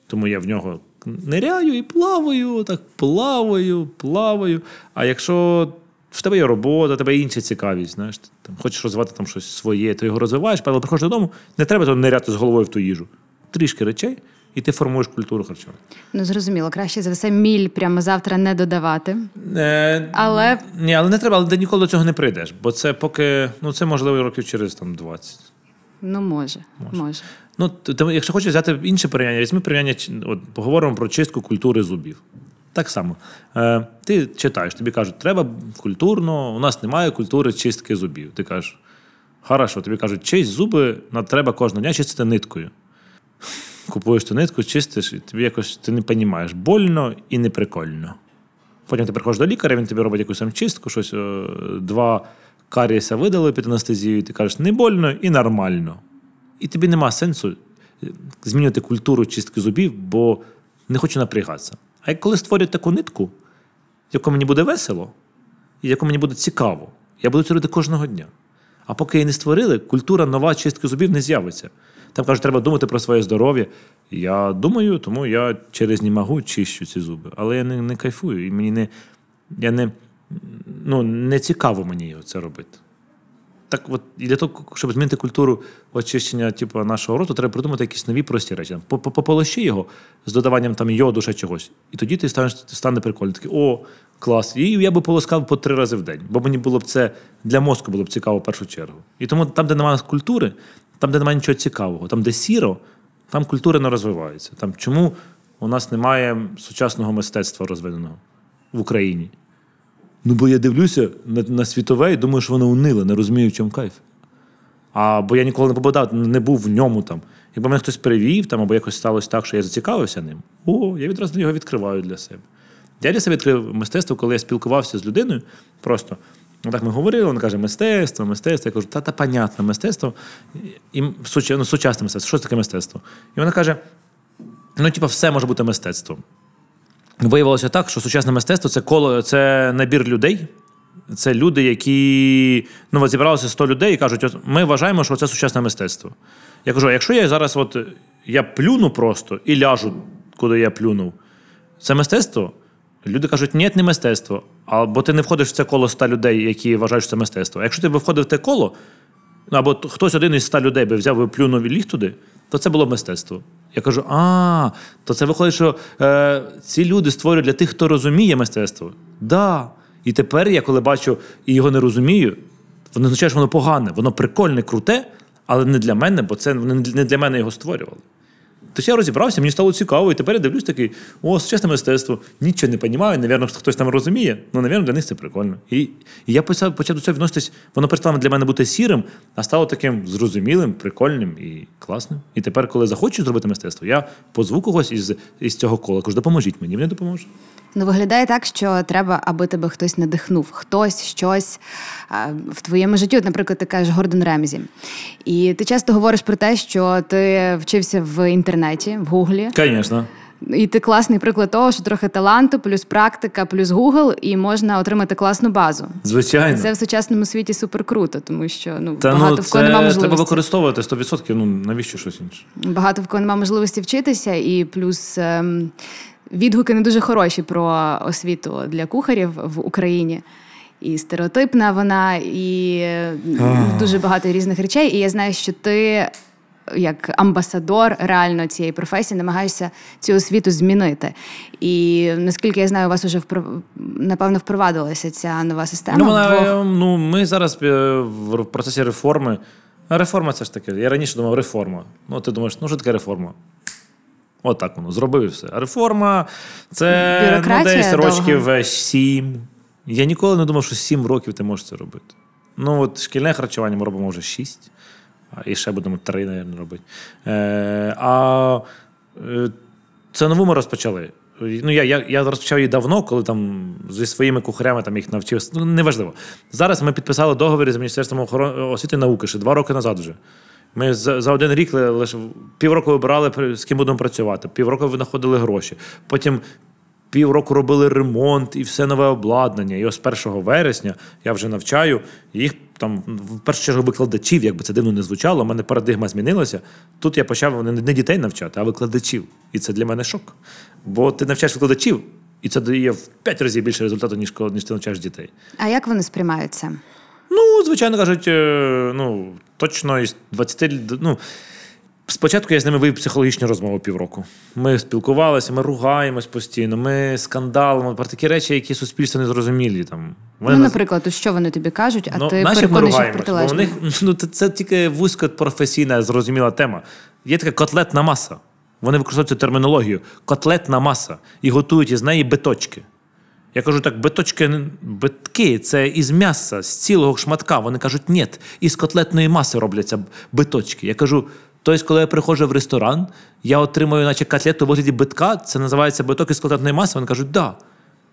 Тому я в нього ниряю і плаваю, так плаваю, плаваю. А якщо в тебе є робота, в тебе є інша цікавість, знаєш, ти там, хочеш розвивати там щось своє, ти його розвиваєш, але приходиш додому, не треба то ниряти з головою в ту їжу. Трішки речей, і ти формуєш культуру харчування. Ну, зрозуміло, краще за все міль прямо завтра не додавати. Е, Але Ні, але не треба, але ти ніколи до цього не прийдеш, бо це поки, ну це можливо років через там 20. ну може, може. Ну, т- тому, якщо хочеш взяти інше порівняння, візьми порівняння, от, поговоримо про чистку культури зубів. Так само. Е, ти читаєш, тобі кажуть, треба культурно, у нас немає культури чистки зубів. Ти кажеш, хорошо, тобі кажуть, чисть зуби треба кожного дня чистити ниткою. Купуєш ту нитку, чистиш, і тобі якось ти не розумієш, больно і неприкольно. Потім ти приходиш до лікаря, він тобі робить якусь там чистку, щось, е, два карієса видали під анестезією, і ти кажеш, не больно і нормально. І тобі нема сенсу е, змінювати культуру чистки зубів, бо не хочу напрягатися. А як коли створюють таку нитку, яку мені буде весело, і яку мені буде цікаво, я буду це робити кожного дня. А поки її не створили, культура нова чистки зубів не з'явиться. Там кажуть, треба думати про своє здоров'я. Я думаю, тому я через німагу чищу ці зуби. Але я не, не кайфую, і мені не, я не, ну, не цікаво мені це робити. Так от, і для того, щоб змінити культуру очищення типу, нашого роту, треба придумати якісь нові прості речі. Пополощи його з додаванням там, йоду, ще чогось. І тоді ти станеш, стане прикольно. Такий, о, клас. І я би полоскав по три рази в день, бо мені було б це для мозку було б цікаво в першу чергу. І тому там, де немає культури, там, де немає нічого цікавого, там, де сіро, там культура не розвивається. Там, чому у нас немає сучасного мистецтва розвиненого в Україні? Ну, бо я дивлюся на, на світове і думаю, що воно униле, не розумію, в чому кайф. А бо я ніколи не попадав, не був в ньому там. Якби мене хтось перевів, там, або якось сталося так, що я зацікавився ним, о, я відразу його відкриваю для себе. Я для себе відкрив мистецтво, коли я спілкувався з людиною. Просто ну, так ми говорили, вона каже, мистецтво, мистецтво. Я кажу, та та понятне мистецтво. І ну, сучасне мистецтво. Що таке мистецтво? І вона каже: ну, типа, все може бути мистецтвом. Виявилося так, що сучасне мистецтво це коло, це набір людей. Це люди, які ну, от зібралося 100 людей і кажуть, от ми вважаємо, що це сучасне мистецтво. Я кажу, якщо я зараз от, я плюну просто і ляжу, куди я плюнув, це мистецтво? Люди кажуть, ні, не мистецтво. Або ти не входиш в це коло 100 людей, які вважають, що це мистецтво. А якщо ти б входив в те коло, ну, або хтось один із 100 людей би взяв і плюнув і ліг туди, то це було б мистецтво. Я кажу: а, то це виходить, що е, ці люди створюють для тих, хто розуміє мистецтво. Да. І тепер я, коли бачу і його не розумію, воно означає, що воно погане, воно прикольне, круте, але не для мене, бо це не для мене його створювали. Тобто я розібрався, мені стало цікаво, і тепер я дивлюсь такий: о, сучасне мистецтво, нічого не розумію, навірно, хтось там розуміє, ну, навірно, для них це прикольно. І, і я почав, почав до цього відноситись, воно перестало для мене бути сірим, а стало таким зрозумілим, прикольним і класним. І тепер, коли захочу зробити мистецтво, я позву когось із, із цього кола, кажу, допоможіть мені, мені допоможе. Ну, виглядає так, що треба, аби тебе хтось надихнув, хтось щось а, в твоєму житті. От, наприклад, ти кажеш Гордон Ремзі. І ти часто говориш про те, що ти вчився в інтернеті, в Гуглі. Звісно. І ти класний приклад того, що трохи таланту, плюс практика, плюс Гугл, і можна отримати класну базу. Звичайно. Це в сучасному світі супер круто, тому що ну Та багато ну, в кого нема це можливості. треба використовувати 100%, ну навіщо щось інше? Багато в кого немає можливості вчитися, і плюс ем, відгуки не дуже хороші про освіту для кухарів в Україні. І стереотипна вона, і е, дуже багато різних речей. І я знаю, що ти, як амбасадор реально цієї професії, намагаєшся цю освіту змінити. І наскільки я знаю, у вас вже впро- напевно впровадилася ця нова система. Ну, вона, Двох- е, ну, ми зараз е, в процесі реформи. Реформа це ж таке. Я раніше думав, реформа. Ну, ти думаєш, ну що таке реформа? Отак воно зробив і все. А реформа це ну, десь рочків сім. Я ніколи не думав, що сім років ти можеш це робити. Ну, от шкільне харчування ми робимо вже шість, і ще будемо три, мабуть, робити. Е, а е, це нову ми розпочали. Ну, я, я, я розпочав її давно, коли там зі своїми кухарями там їх навчився. Ну, неважливо. Зараз ми підписали договір з Міністерством охорони освіти і науки ще два роки назад вже. Ми за, за один рік лише півроку вибирали, з ким будемо працювати, півроку винаходили гроші. Потім півроку робили ремонт і все нове обладнання. І ось 1 вересня я вже навчаю їх там в першу чергу викладачів, як би це дивно не звучало. У мене парадигма змінилася. Тут я почав не дітей навчати, а викладачів. І це для мене шок. Бо ти навчаєш викладачів, і це дає в 5 разів більше результату, ніж ніж ти навчаєш дітей. А як вони сприймаються? Ну, звичайно кажуть, е, ну, точно із 20. Ну, спочатку я з ними вив психологічну розмову півроку. Ми спілкувалися, ми ругаємось постійно, ми скандалимо про такі речі, які суспільству не зрозумілі. Там. Вони ну, нас- наприклад, от що вони тобі кажуть, а Ну, ти переконуєш протилежно. них ну, це, це тільки вузько професійна, зрозуміла тема. Є така котлетна маса. Вони використовують цю термінологію. Котлетна маса. І готують із неї биточки. Я кажу так, биточки, битки це із м'яса, з цілого шматка. Вони кажуть, ні, із котлетної маси робляться биточки. Я кажу, тобто, коли я приходжу в ресторан, я отримую, наче котлету в вигляді битка, це називається биток із котлетної маси. Вони кажуть, да.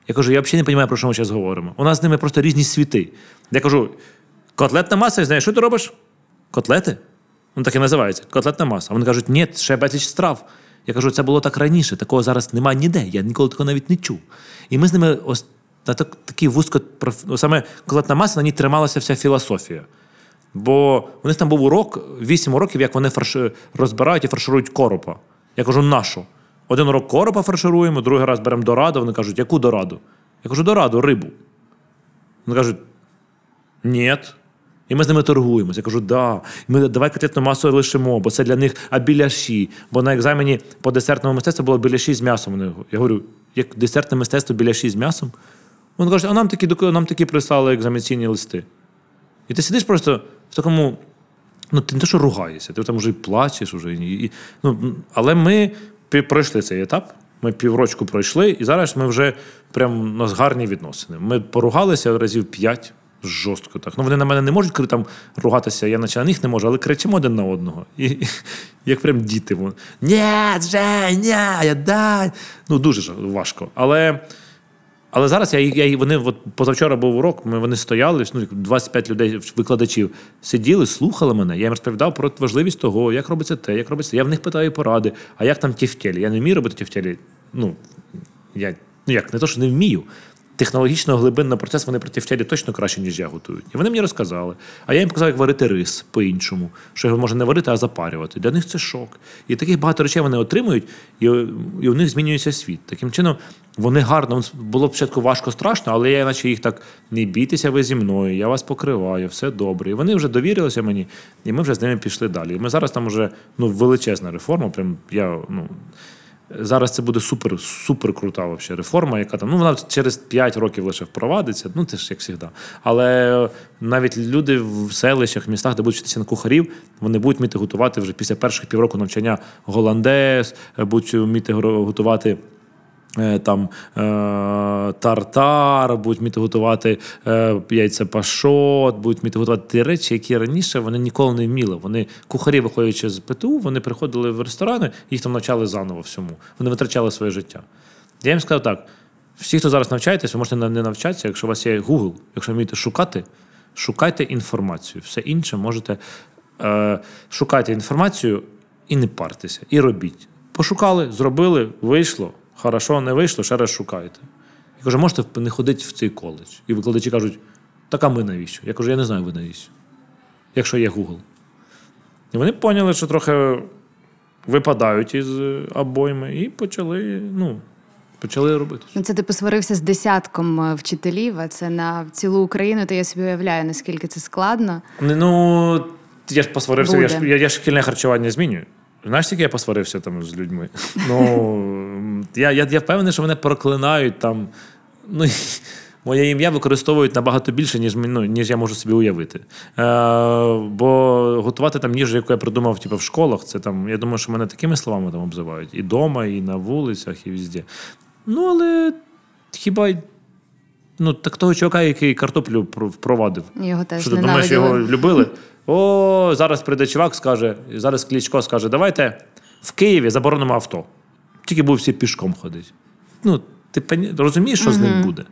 Я кажу, я взагалі не розумію, про що ми зараз говоримо. У нас з ними просто різні світи. Я кажу, котлетна маса, знаю, що ти робиш? Котлети? Ну так і називається. Котлетна маса. Вони кажуть, ні, ще безліч страв. Я кажу, це було так раніше, такого зараз немає ніде. Я ніколи такого навіть не чув. І ми з ними ось на так, такі вузько ну, саме котлетна маса, на ній трималася вся філософія. Бо у них там був урок, 8 уроків, як вони фарш... розбирають і фарширують коропа. Я кажу, нашу. Один урок коропа фаршируємо, другий раз беремо дораду. Вони кажуть, яку дораду? Я кажу, дораду, рибу. Вони кажуть, ні. І ми з ними торгуємося. Я кажу, да. Ми давай котлетну масу лишимо, бо це для них а біляші. Бо на екзамені по десертному мистецтву було біляші з м'ясом. Я говорю, як десертне мистецтво біляші з м'ясом? Вони кажуть, а нам такі, нам такі прислали екзаменаційні листи. І ти сидиш просто в такому. Ну, ти не те, що ругаєшся, ти там вже і плачеш, вже, і, і, ну, але ми пройшли цей етап. Ми піврочку пройшли, і зараз ми вже прям у нас гарні відносини. Ми поругалися разів п'ять жорстко так. Ну, вони на мене не можуть коли там ругатися, я наче на них не можу, але кричимо один на одного. І, і як прям діти. Вони, Ні, я дай. Ну, дуже важко. Але. Але зараз я, я, вони от позавчора був урок, ми вони стояли, ну, 25 людей, викладачів, сиділи, слухали мене. Я їм розповідав про важливість того, як робиться те, як робиться. Я в них питаю поради, а як там тефтелі? Я не вмію робити тефтелі. Ну, я ну як, не то, що не вмію. Технологічно глибинний процес вони про тефтелі точно краще, ніж я готують. І вони мені розказали. А я їм показав, як варити рис по-іншому, що його можна не варити, а запарювати. Для них це шок. І таких багато речей вони отримують, і, і у них змінюється світ. Таким чином, вони гарно. Було спочатку важко, страшно, але я наче їх так не бійтеся ви зі мною, я вас покриваю, все добре. І вони вже довірилися мені, і ми вже з ними пішли далі. І ми зараз там вже ну, величезна реформа. Прям я ну. Зараз це буде супер, супер крута вообще реформа, яка там ну вона через 5 років лише впровадиться. Ну це ж як завжди. Але навіть люди в селищах, містах, де будуть вчитися на кухарів, вони будуть вміти готувати вже після перших півроку навчання голландез, будуть вміти готувати. Е, Там е, тартар, будуть вміти готувати е, яйця пашот, будуть вміти готувати ті речі, які раніше вони ніколи не вміли. Вони кухарі, виходячи з ПТУ, вони приходили в ресторани, їх там навчали заново всьому. Вони витрачали своє життя. Я їм сказав так: всі, хто зараз навчаєтесь, ви можете не навчатися, якщо у вас є Google, якщо вмієте шукати, шукайте інформацію. Все інше можете е, шукайте інформацію і не партеся, і робіть. Пошукали, зробили, вийшло. Хорошо, не вийшло, ще раз шукайте. Я кажу, можете не ходити в цей коледж. І викладачі кажуть, так а ми навіщо? Я кажу, я не знаю, ви навіщо. Якщо є Google. І вони поняли, що трохи випадають із е, обойми, і почали, ну, почали робити. Ну, це ти посварився з десятком е, вчителів, а це на цілу Україну, то я собі уявляю, наскільки це складно. Ну, я ж посварився, я ж, я, я ж шкільне харчування змінюю. Знаєш, скільки я посварився там з людьми? Ну, я, я, я впевнений, що мене проклинають там. Ну, моє ім'я використовують набагато більше, ніж ну, ніж я можу собі уявити. Е, Бо готувати там їжу, яку я придумав типу, в школах, це там, я думаю, що мене такими словами там обзивають. І вдома, і на вулицях, і везде. Ну, але хіба. Ну, так того чувака, який картоплю впровадив. Його теж Що ти думаєш, його любили? О, зараз прийде чувак, скаже, зараз Клічко скаже: давайте в Києві заборонимо авто. Тільки будуть всі пішком ходити. Ну, ти пані- розумієш, що з ним буде.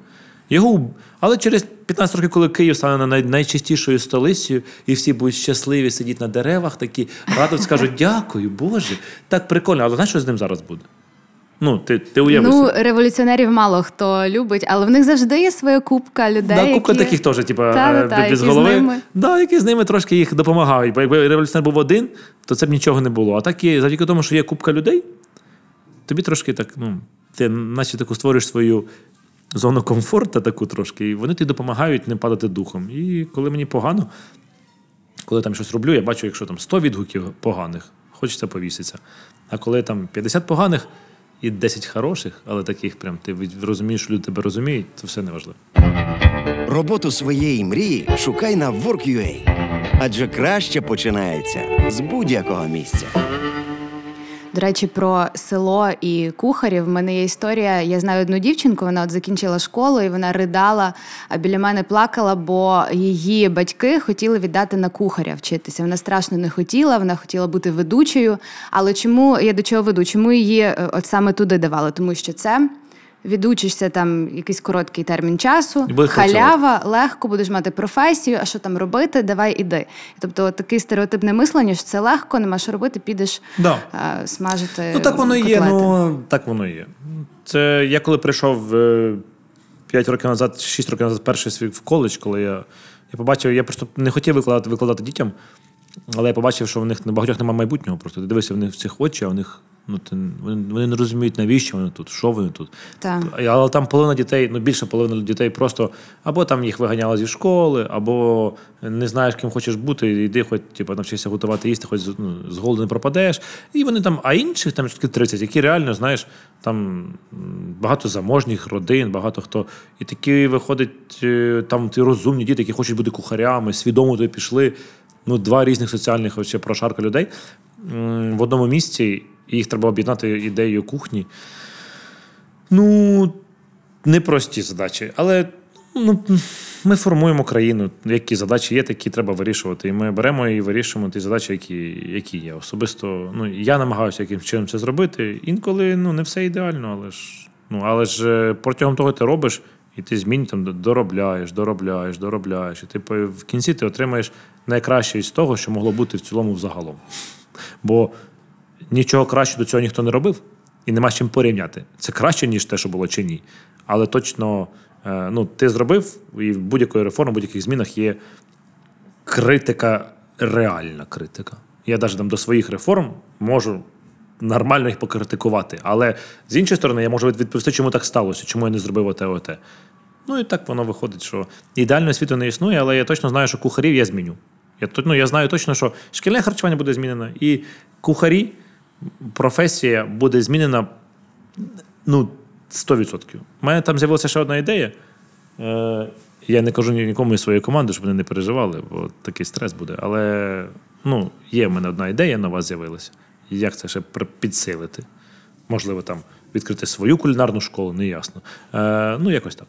Його, але через 15 років, коли Київ стане най- найчистішою столицею, і всі будуть щасливі сидіти на деревах, такі радо скажуть дякую, Боже, так прикольно. Але знаєш, що з ним зараз буде? Ну, ти, ти уяви Ну, революціонерів мало хто любить, але в них завжди є своя купка людей. Да, купка які... таких теж, типу, Та-та-та, е, без які з голови. ними. Да, які з ними трошки їх допомагають. Бо якби революціонер був один, то це б нічого не було. А так є, завдяки тому, що є купка людей, тобі трошки так, ну, ти наче таку створюєш свою зону комфорту, таку трошки, і вони тобі допомагають не падати духом. І коли мені погано, коли там щось роблю, я бачу, якщо там 100 відгуків поганих, хочеться повіситися. А коли там 50 поганих і 10 хороших, але таких прям ти розумієш, люди тебе розуміють, то все неважливо. Роботу своєї мрії шукай на Work.ua. Адже краще починається з будь-якого місця. До речі, про село і кухарів. В мене є історія. Я знаю одну дівчинку, вона от закінчила школу і вона ридала, а біля мене плакала, бо її батьки хотіли віддати на кухаря вчитися. Вона страшно не хотіла, вона хотіла бути ведучою. Але чому я до чого веду? Чому її е, от саме туди давали? Тому що це. Відучишся там якийсь короткий термін часу, І будеш халява, легко будеш мати професію, а що там робити, давай іди. Тобто таке стереотипне мислення, що це легко, нема що робити, підеш Да. е, смажити. Ну так воно і є. Ну так воно є. Це я коли прийшов 5 років назад, 6 років назад, перший свій в коледж, коли я, я побачив, я просто не хотів викладати, викладати дітям, але я побачив, що в них на багатьох немає майбутнього. Просто ти дивишся в них в цих очі, а у них ну, ти, вони, вони не розуміють, навіщо вони тут, що вони тут. Так. Але там половина дітей, ну більше половини дітей просто або там їх виганяли зі школи, або не знаєш, ким хочеш бути, йди, хоч типу, навчися готувати їсти, хоч ну, з голоду не пропадеш. І вони там, а інших там все-таки 30, які реально, знаєш, там багато заможніх родин, багато хто. І такі виходить, е, там ті розумні діти, які хочуть бути кухарями, свідомо туди пішли. Ну, два різних соціальних прошарка людей в одному місці, і їх треба об'єднати ідеєю кухні. Ну, непрості задачі. Але ну, ми формуємо країну. Які задачі є, такі треба вирішувати. І ми беремо і вирішуємо ті задачі, які, які є. Особисто, ну, я намагаюся якимось чином це зробити. Інколи ну, не все ідеально, але ж, ну, але ж е, протягом того ти робиш, і ти змін там доробляєш, доробляєш, доробляєш. І ти в кінці ти отримаєш найкраще із того, що могло бути в цілому взагалом. Бо нічого краще до цього ніхто не робив, і нема з чим порівняти. Це краще, ніж те, що було чи ні. Але точно е, ну, ти зробив, і в будь-якої реформи, в будь-яких змінах є критика, реальна критика. Я навіть там до своїх реформ можу нормально їх покритикувати. Але з іншої сторони, я можу відповісти, чому так сталося, чому я не зробив оте, оте. Ну і так воно виходить, що ідеального світу не існує, але я точно знаю, що кухарів я зміню. Я, ну, я знаю точно, що шкільне харчування буде змінено, і кухарі, професія буде змінена ну, 100%. У мене там з'явилася ще одна ідея. Е, я не кажу нікому із своєї команди, щоб вони не переживали, бо такий стрес буде. Але ну, є в мене одна ідея, нова з'явилася. Як це ще підсилити? Можливо, там відкрити свою кулінарну школу, не ясно. Е, ну, якось так.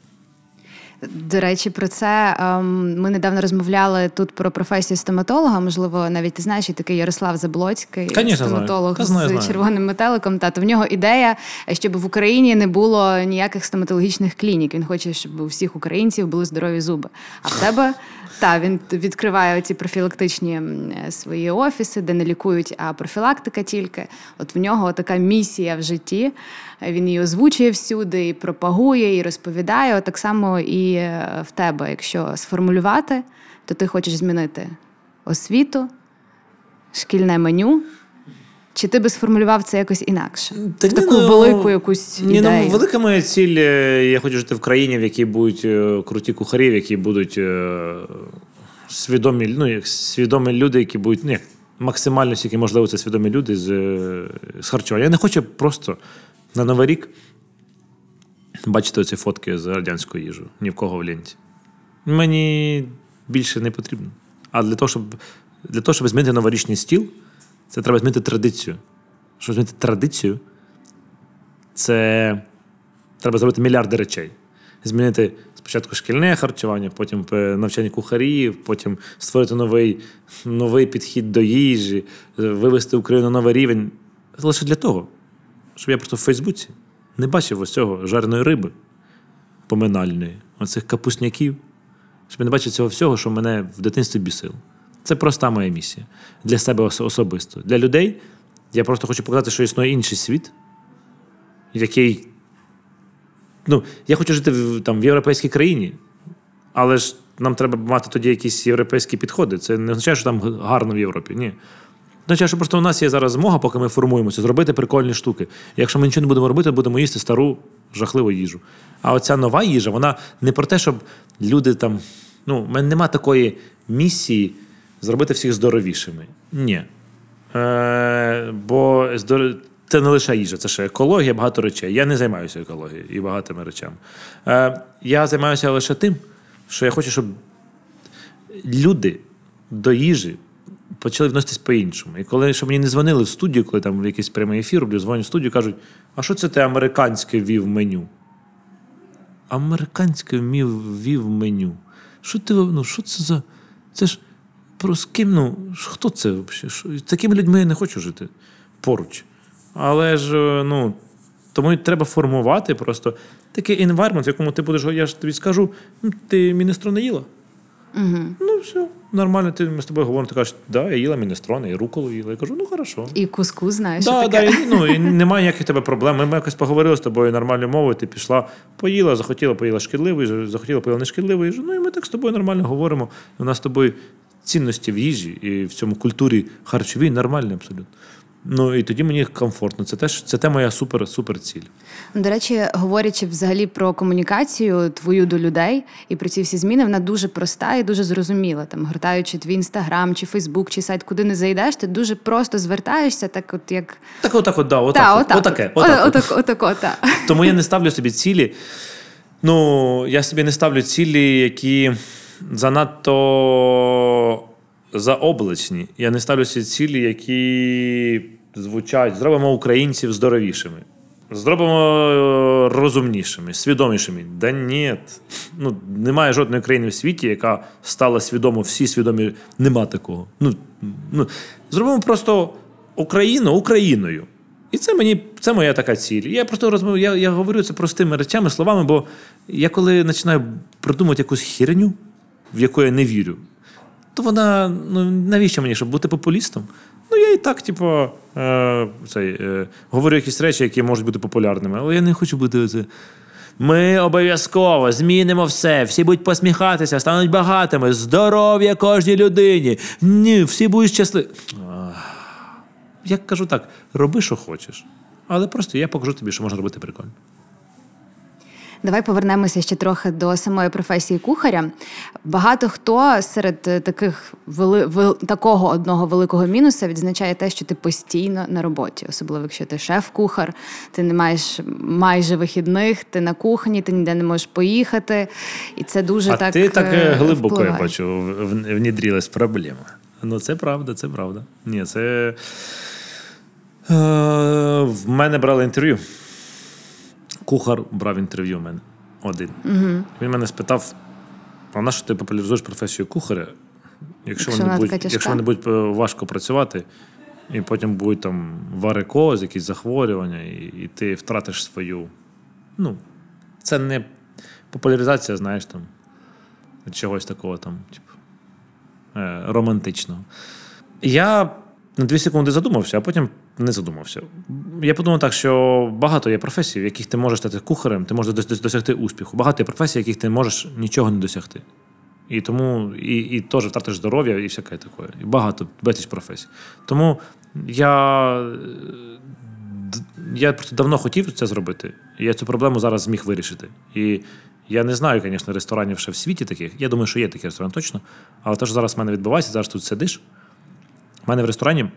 До речі, про це ем, ми недавно розмовляли тут про професію стоматолога. Можливо, навіть ти знаєш, і такий Ярослав Заблоцький, Конечно, стоматолог знаю, з знаю. червоним метеликом. Та то в нього ідея, щоб в Україні не було ніяких стоматологічних клінік. Він хоче, щоб у всіх українців були здорові зуби. А в тебе та він відкриває ці профілактичні е, свої офіси, де не лікують, а профілактика тільки. От в нього така місія в житті. Він її озвучує всюди, і пропагує, і розповідає. От так само і е, в тебе, якщо сформулювати, то ти хочеш змінити освіту, шкільне меню. Чи ти би сформулював це якось інакше? Та ні, таку ну, велику якусь Ні, ідею? ну, велика моя ціль. е, Я хочу жити в країні, в якій будуть е, круті кухарі, в якій будуть е, свідомі, ну, як свідомі люди, які будуть. Ну, як, максимально скільки можливо, це свідомі люди з, з харчування. Я не хочу просто на Новий рік бачити оці фотки з радянською їжею. Ні в кого в ленті. Мені більше не потрібно. А для того, щоб для того, щоб змінити новорічний стіл, це треба змінити традицію. Щоб змінити традицію, це треба зробити мільярди речей. Змінити спочатку шкільне харчування, потім е, навчання кухарів, потім створити новий, новий підхід до їжі, е, вивести Україну на новий рівень. Лише для того, щоб я просто в Фейсбуці не бачив ось цього жареної риби поминальної, оцих капусняків, щоб я не бачив цього всього, що мене в дитинстві бісило. Це проста моя місія для себе особисто. Для людей я просто хочу показати, що існує інший світ, який. Ну, я хочу жити в, там, в європейській країні, але ж нам треба мати тоді якісь європейські підходи. Це не означає, що там гарно в Європі. Ні. Означає, що просто у нас є зараз змога, поки ми формуємося, зробити прикольні штуки. Якщо ми нічого не будемо робити, будемо їсти стару жахливу їжу. А оця нова їжа, вона не про те, щоб люди там. Ну, в мене нема такої місії зробити всіх здоровішими. Ні. Е, бо здор... це не лише їжа, це ще екологія, багато речей. Я не займаюся екологією і багатими речами. Е, я займаюся лише тим, що я хочу, щоб люди до їжі почали відноситись по-іншому. І коли що мені не дзвонили в студію, коли там в якийсь прямий ефір роблю, дзвоню в студію, кажуть: а що це ти американське вів меню? Американське вів меню. Що ти ну, що це за. Це ж про з ким, ну, хто це взагалі? З Такими людьми я не хочу жити поруч. Але ж, е, ну, тому треба формувати просто такий environment, в якому ти будеш, я ж тобі скажу, ти мінестрон не їла. Угу. Ну, все, нормально, ти, ми з тобою говоримо, ти кажеш, да, я їла мінестрон, і руколу їла. Я кажу, ну хорошо. І куску, знаєш, Да, да, і, ну, і немає ніяких тебе проблем. Ми, якось поговорили з тобою нормальною мовою, ти пішла, поїла, захотіла, поїла шкідливу їжу, захотіла, поїла нешкідливу їжу. Ну і ми так з тобою нормально говоримо. У нас з тобою цінності в їжі і в цьому культурі харчовій нормальні абсолютно. Ну і тоді мені комфортно. Це теж це те моя супер, супер ціль. До речі, говорячи взагалі про комунікацію твою до людей і про ці всі зміни, вона дуже проста і дуже зрозуміла. Там гортаючи твій інстаграм, чи Фейсбук, чи сайт, куди не зайдеш, ти дуже просто звертаєшся, так от як Так, отак, от, да, отак, Та, от, отак, отаке. отак отак, отак, отак. Тому я не ставлю собі цілі. Ну, я собі не ставлю цілі, які занадто заоблачні. Я не ставлю собі цілі, які звучать: зробимо українців здоровішими. Зробимо е, розумнішими, свідомішими. Да ні. Ну, немає жодної країни в світі, яка стала свідомо, всі свідомі. Нема такого. Ну, ну, зробимо просто Україну Україною. І це мені це моя така ціль. Я просто розмовляю, я, я говорю це простими речами, словами, бо я коли починаю придумувати якусь херню, в яку я не вірю, то вона ну навіщо мені, щоб бути популістом? Ну, я і так, типу, е, е, говорю якісь речі, які можуть бути популярними, але я не хочу бути оце. Ми обов'язково змінимо все, всі будуть посміхатися, стануть багатими, здоров'я кожній людині. Ні, всі будуть щасливі. Я кажу так: роби, що хочеш. Але просто я покажу тобі, що можна робити прикольно. Давай повернемося ще трохи до самої професії кухаря. Багато хто серед е, таких вели... вел- такого одного великого мінуса відзначає те, що ти постійно на роботі, особливо якщо ти шеф-кухар, ти не маєш майже вихідних, ти на кухні, ти ніде не можеш поїхати. І це дуже а так ти так е, е, глибоко, я бачу, внідрілась проблема. Ну, це правда, це правда. Ні, це. В мене брали інтерв'ю. Кухар брав інтерв'ю в мене один. Угу. Він мене спитав: а на що ти популяризуєш професію кухаря? Якщо, Якщо вони будуть, якщо вони будуть е, важко працювати, і потім будуть там варикоз, якісь захворювання, і, і ти втратиш свою. Ну, це не популяризація, знаєш, там, чогось такого там, типу, е, романтичного. Я на дві секунди задумався, а потім не задумався. Я подумав так, що багато є професій, в яких ти можеш стати кухарем, ти можеш дос- дос- досягти успіху. Багато є професій, в яких ти можеш нічого не досягти. І тому і, і теж втратиш здоров'я і всяке таке. І багато, безліч професій. Тому я, я просто давно хотів це зробити. І я цю проблему зараз зміг вирішити. І я не знаю, звісно, ресторанів ще в світі таких. Я думаю, що є такі ресторани точно. Але те, що зараз в мене відбувається, зараз тут сидиш. У мене в ресторані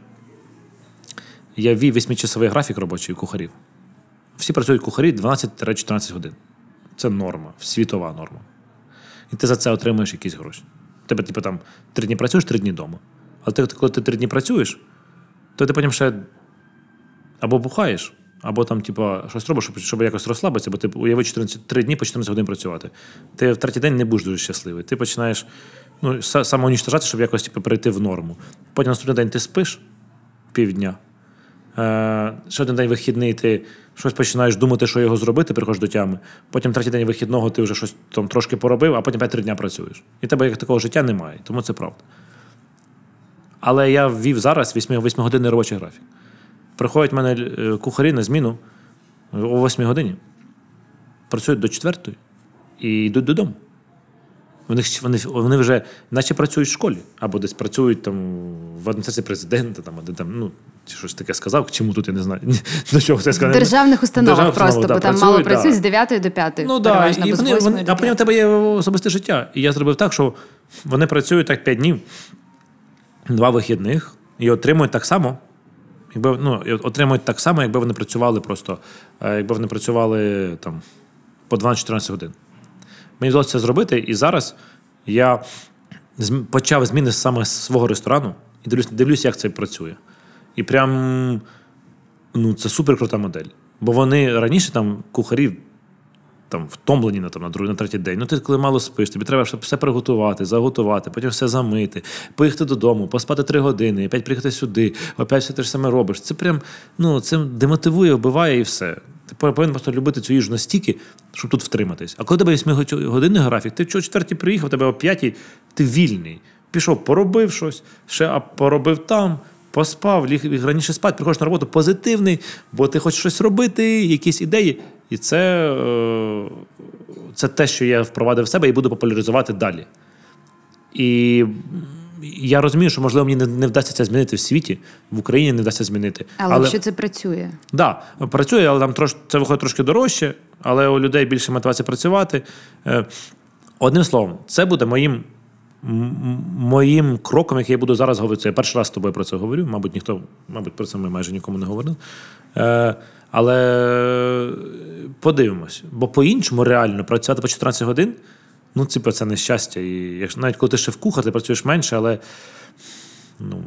я ввів восьмичасовий графік робочий кухарів. Всі працюють кухарі 12-14 годин. Це норма, світова норма. І ти за це отримуєш якісь гроші. Тебе, типу, там три дні працюєш, три дні вдома. Але ти, коли ти три дні працюєш, то ти потім ще або бухаєш, або там, типу, щось робиш, щоб, щоб якось розслабитися, бо ти уяви 14, 3 дні по 14 годин працювати. Ти в третій день не будеш дуже щасливий. Ти починаєш ну, са- щоб якось типу, перейти в норму. Потім наступний день ти спиш півдня. Е, ще один день вихідний, ти щось починаєш думати, що його зробити, приходиш до тями. Потім третій день вихідного ти вже щось там трошки поробив, а потім 5-3 дня працюєш. І тебе як такого життя немає, тому це правда. Але я ввів зараз 8-годинний робочий графік. Приходять в мене е, кухарі на зміну о 8 годині, працюють до 4 і йдуть додому. Вони, вони, вони вже наче працюють в школі, або десь працюють там в адміністрації президента, там, де там, ну, чи щось таке сказав, чому тут я не знаю. До чого це сказав. державних установах Державних просто, установах, бо да, там мало працюють, працюють з 9 до 5. Ну да, і вони, вони, а потім в тебе є особисте життя. І я зробив так, що вони працюють так 5 днів, два вихідних, і отримують так само. Якби, ну, отримують так само, якби вони працювали просто, е, якби вони працювали там по 12-14 годин. Мені вдалося це зробити, і зараз я почав зміни саме з свого ресторану і дивлюсь, дивлюсь, як це працює. І прям ну, це супер крута модель. Бо вони раніше там кухарі там втомлені на, там, на другий, на третій день. Ну, ти коли мало спиш, тобі треба все приготувати, заготувати, потім все замити, поїхати додому, поспати три години, опять приїхати сюди, опять все те ж саме робиш. Це прям ну, це демотивує, вбиває і все. Ти повинен просто любити цю їжу настільки, щоб тут втриматись. А коли тебе 8 годинний графік, ти о четвертій приїхав, тебе о п'ятій, ти вільний. Пішов, поробив щось, ще поробив там, поспав, ліг раніше спати, приходиш на роботу позитивний, бо ти хочеш щось робити, якісь ідеї. І це, е, це те, що я впровадив в себе і буду популяризувати далі. І я розумію, що можливо мені не, вдасться це змінити в світі, в Україні не вдасться змінити. Але, якщо це працює. Да, працює, але там трош, це виходить трошки дорожче, але у людей більше мотивації працювати. Е, Одним словом, це буде моїм, моїм кроком, який я буду зараз говорити. Це я перший раз з тобою про це говорю. Мабуть, ніхто, мабуть, про це ми майже нікому не говорили. Е, але подивимось. Бо по-іншому реально працювати по 14 годин, ну, типу, це нещастя. І якщо навіть коли ти шеф-кухар, ти працюєш менше, але ну,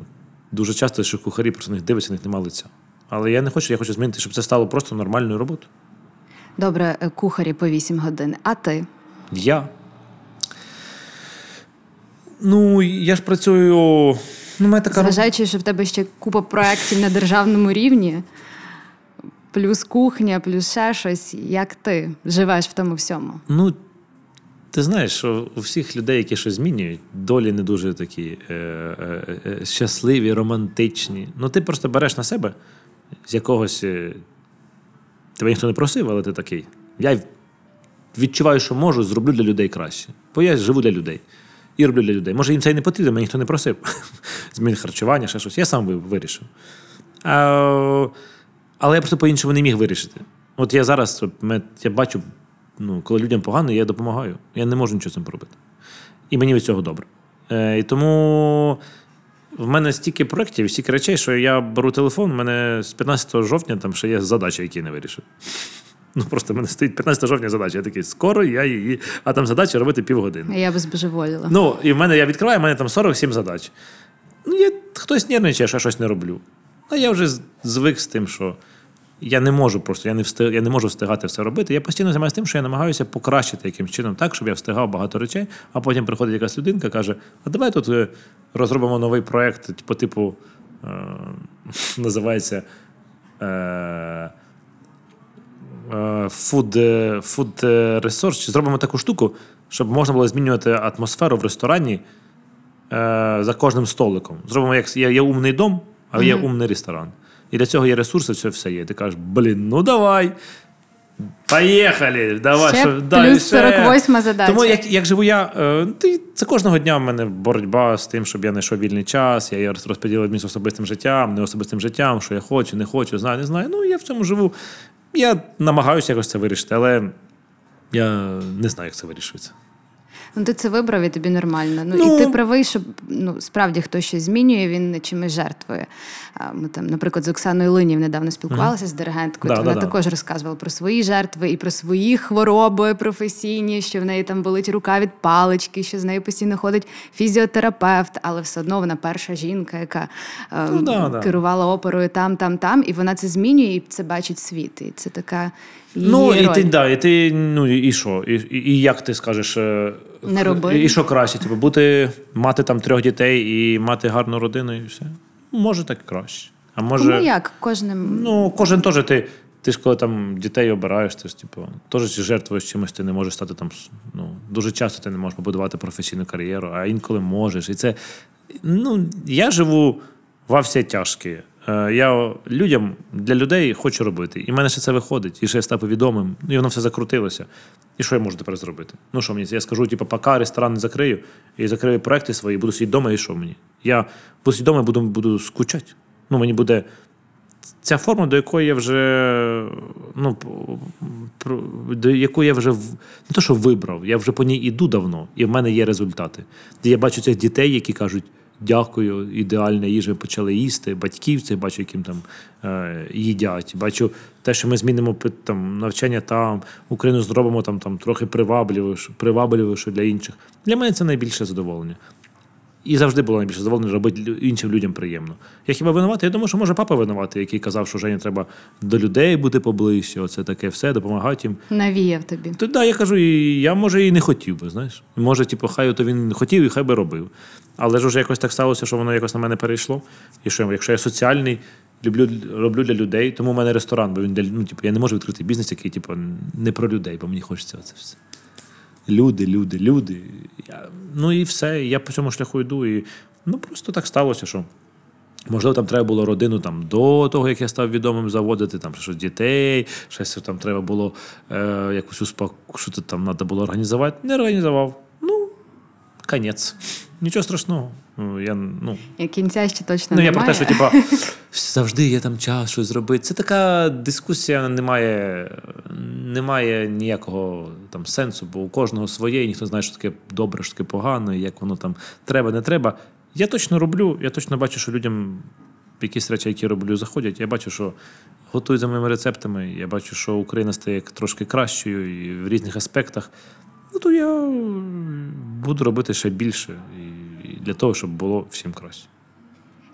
дуже часто що кухарі просто них дивляться, них немає лиця. Але я не хочу, я хочу змінити, щоб це стало просто нормальною роботою. Добре, е, кухарі по 8 годин. А ти? Я. Ну, я ж працюю. Ну, мене така. Зважаючи, що в тебе ще купа проєктів на державному рівні, плюс кухня, плюс ще щось. Як ти живеш в тому всьому? Ну, ти знаєш, що у всіх людей, які щось змінюють, долі не дуже такі е, е, е, щасливі, романтичні. Ну, ти просто береш на себе з якогось. Е, тебе ніхто не просив, але ти такий. Я відчуваю, що можу, зроблю для людей краще. Бо я живу для людей. І роблю для людей. Може, їм це і не потрібно, мене ніхто не просив. Змін харчування, ще щось. Я сам вирішив. А, але я просто по-іншому не міг вирішити. От я зараз я бачу, ну, коли людям погано, я допомагаю. Я не можу нічого з цим поробити. І мені від цього добре. Е, і тому в мене стільки проєктів, стільки речей, що я беру телефон, у мене з 15 жовтня там ще є задачі, які я не вирішив. Ну просто в мене стоїть 15 жовтня задача. Я такий, скоро я її, а там задача робити півгодини. Я би збожеволіла. Ну, і в мене я відкриваю, в мене там 47 задач. Ну, я, хтось нервничає, що я щось не роблю. А я вже звик з тим, що я не можу просто, я не, встиг, я не можу встигати все робити. Я постійно займаюся тим, що я намагаюся покращити якимсь чином так, щоб я встигав багато речей, а потім приходить якась людинка каже: а давай тут е, розробимо новий проєкт по типу, е, називається. Е, food Resource, чи зробимо таку штуку, щоб можна було змінювати атмосферу в ресторані е, за кожним столиком. Зробимо, як є, є умний дом, а є умний ресторан. І для цього є ресурси, це все є. Ти кажеш, блін, ну давай. Поїхали! Давай, Ще що, плюс далі, 48 задача. Тому як, як живу я, е, ти, це кожного дня в мене боротьба з тим, щоб я знайшов вільний час, я розподілив між особистим життям, неособистим життям, що я хочу, не хочу, знаю, не знаю. Ну, я в цьому живу. Я намагаюся якось це вирішити, але я не знаю, як це вирішується. Ну, ти це вибрав і тобі нормально. Ну, Ну. і ти правий, що ну, справді хтось щось змінює, він не чимось жертвує. Ми там, наприклад, з Оксаною Линів недавно спілкувалися з диригенткою. Да, вона да. також розказувала про свої жертви і про свої хвороби професійні, що в неї там болить рука від палички, що з нею постійно ходить фізіотерапевт, але все одно вона перша жінка, яка е, Ну, да, да. керувала оперою там, там, там, і вона це змінює, і це бачить світ. І це така її Ну, і ти, да, і ти, ну і і що? І, і, і як ти скажеш? Не роби. І, що краще? Типу, бути, мати там трьох дітей і мати гарну родину, і все. Може, так краще. А може. Кому як? Кожним Ну, кожен теж ти. Ти ж коли там дітей обираєш, ти ж типу, теж жертвуєш чимось, ти не можеш стати там. Ну, дуже часто ти не можеш побудувати професійну кар'єру, а інколи можеш. І це. Ну, я живу во все тяжкі. Е, Я людям для людей хочу робити. І в мене ще це виходить, і ще я став відомим, і воно все закрутилося. І що я можу тепер зробити? Ну що мені? Я скажу, типу, пока ресторан не закрию, і закрию проекти свої, буду сидіти вдома, і що мені? Я буду сидіти вдома буду, буду скучати. Ну, мені буде ця форма, до якої я вже ну, до якої я вже не то, що вибрав, я вже по ній іду давно, і в мене є результати. Я бачу цих дітей, які кажуть. Дякую, ідеальна їжа почали їсти. Батьків цих бачу, яким там е, їдять. Бачу те, що ми змінимо там навчання там, Україну зробимо там, там трохи привабливіше, привабливіше для інших. Для мене це найбільше задоволення. І завжди було найбільше задоволення робити іншим людям приємно. Я хіба винуватий? Я думаю, що може папа винуватий, який казав, що Жені треба до людей бути поближче, оце таке все, допомагати їм. навіяв тобі. То да, я кажу, і я може і не хотів би, знаєш. Може, типу, хай то він хотів і хай би робив. Але ж уже якось так сталося, що воно якось на мене перейшло. І що, якщо я соціальний, люблю, роблю для людей, тому в мене ресторан, бо він для ну, типу, я не можу відкрити бізнес, який, типу, не про людей, бо мені хочеться це все. Люди, люди, люди. Ну і все. Я по цьому шляху йду. І ну просто так сталося, що. Можливо, там треба було родину там до того, як я став відомим заводити, там щось дітей, щось там треба було е, якусь успок... що там треба було організувати. Не організував. Ну, конець. Нічого страшного. Ну, Я, ну, І кінця ще точно Ну, я про те, що типа завжди є там час щось зробити. Це така дискусія, не має, не має ніякого там сенсу, бо у кожного своє, і ніхто знає, що таке добре, що таке погано, і як воно там треба, не треба. Я точно роблю, я точно бачу, що людям якісь речі, які я роблю, заходять. Я бачу, що готують за моїми рецептами. Я бачу, що Україна стає трошки кращою і в різних аспектах. Ну, то я буду робити ще більше для того, щоб було всім краще.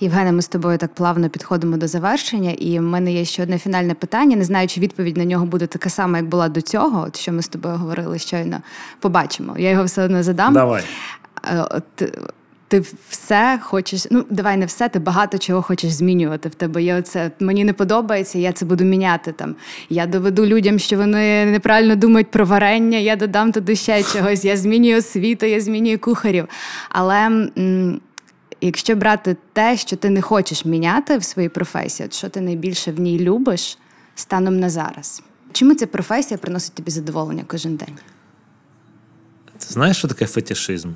Євгене, ми з тобою так плавно підходимо до завершення, і в мене є ще одне фінальне питання. Не знаю, чи відповідь на нього буде така сама, як була до цього, от що ми з тобою говорили щойно. Побачимо. Я його все одно задам. Давай. Е, от, Ти все хочеш, ну давай не все, ти багато чого хочеш змінювати. В тебе є оце. Мені не подобається, я це буду міняти. Там я доведу людям, що вони неправильно думають про варення. Я додам туди ще чогось. Я змінюю освіту, я змінюю кухарів. Але м, якщо брати те, що ти не хочеш міняти в своїй професії, от що ти найбільше в ній любиш станом на зараз? Чому ця професія приносить тобі задоволення кожен день? Ти знаєш, що таке фетишизм?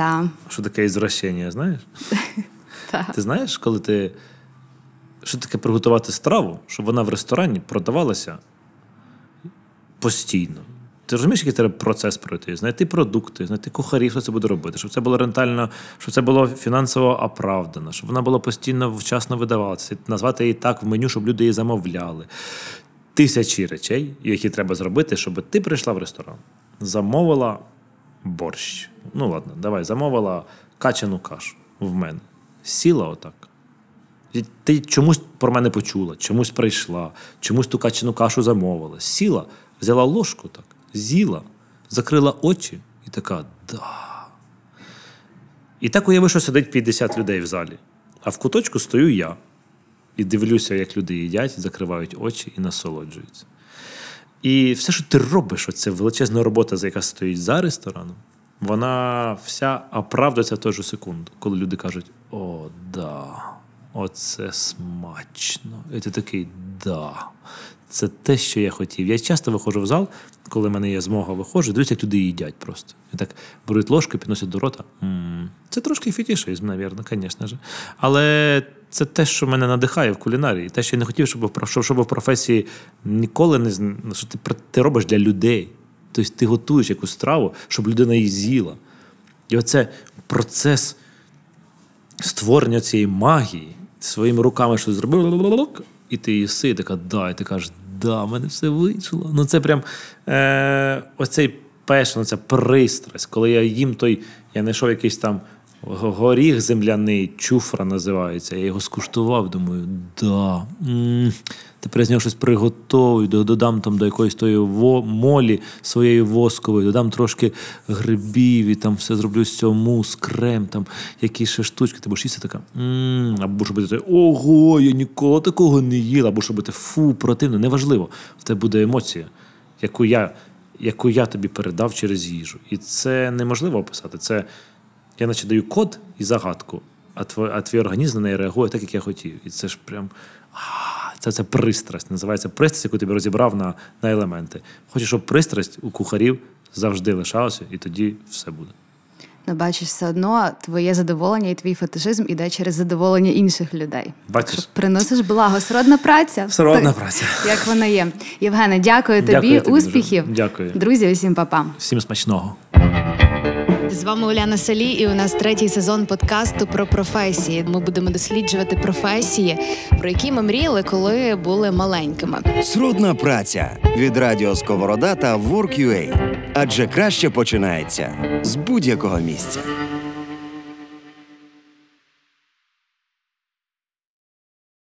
Та, Що таке ізвращення, знаєш? Ти знаєш, коли ти. Що таке приготувати страву, щоб вона в ресторані продавалася постійно. Ти розумієш, який треба процес пройти? Знайти продукти, знайти кухарів, хто це буде робити, щоб це було рентально, щоб це було фінансово оправдано, щоб вона була постійно вчасно видаватися, назвати її так в меню, щоб люди її замовляли. Тисячі речей, які треба зробити, щоб ти прийшла в ресторан, замовила борщ. Ну ладно, давай, замовила качану кашу в мене. Сіла отак. І Ти чомусь про мене почула, чомусь прийшла, чомусь ту качану кашу замовила. Сіла, взяла ложку так, з'їла, закрила очі і така да. І так уяви, що сидить 50 людей в залі. А в куточку стою я і дивлюся, як люди їдять, закривають очі і насолоджуються. І все, що ти робиш, оце величезна робота, за яка стоїть за рестораном, вона вся оправдується в ту ж секунду, коли люди кажуть: О, да, оце смачно. І ти такий да. Це те, що я хотів. Я часто виходжу в зал, коли в мене є змога виходжу, дивлюся, як люди їдять просто. І так беруть ложку, підносять до рота. м Це трошки фетішизм, навірно, звісно ж. Але це те, що мене надихає в кулінарії. Те, що я не хотів, щоб, щоб, щоб в професії ніколи не зн- що ти, ти робиш для людей. Тобто ти готуєш якусь страву, щоб людина її з'їла. І оце процес створення цієї магії своїми руками щось зробив, і ти їси, і така, да, і ти кажеш, да, в мене все вийшло. Ну це прям е, оцей пешен, ця пристрасть, коли я їм той, я знайшов якийсь там горіх земляний, чуфра називається. Я його скуштував, думаю, да. М-м. Тепер з нього щось приготую, додам там до якоїсь тої во- молі своєї воскової, додам трошки грибів і там все зроблю з цього мус, крем, там якісь ще штучки. Ти будеш їсти така. м Або щоб бути, ого, я ніколи такого не їла, або щоб бути фу, противно. Неважливо. В тебе буде емоція, яку я, яку я тобі передав через їжу. І це неможливо описати. Це я наче даю код і загадку, а твій, а твій організм на неї реагує так, як я хотів. І це ж прям. Це, це пристрасть. Називається пристрасть, яку тобі розібрав на, на елементи. Хочу, щоб пристрасть у кухарів завжди лишалася, і тоді все буде. Ну, бачиш, все одно твоє задоволення і твій фетишизм іде через задоволення інших людей. Бачиш? Приносиш благо, сродна праця. Сродна праця. Як вона є. Євгене, дякую тобі, Дякую тобі дуже. успіхів. Дякую. Друзі, усім па-па. Всім смачного. З вами Уляна Салі, і у нас третій сезон подкасту про професії. Ми будемо досліджувати професії, про які ми мріяли, коли були маленькими. Сродна праця від Радіо Сковорода та Work.ua. Адже краще починається з будь-якого місця.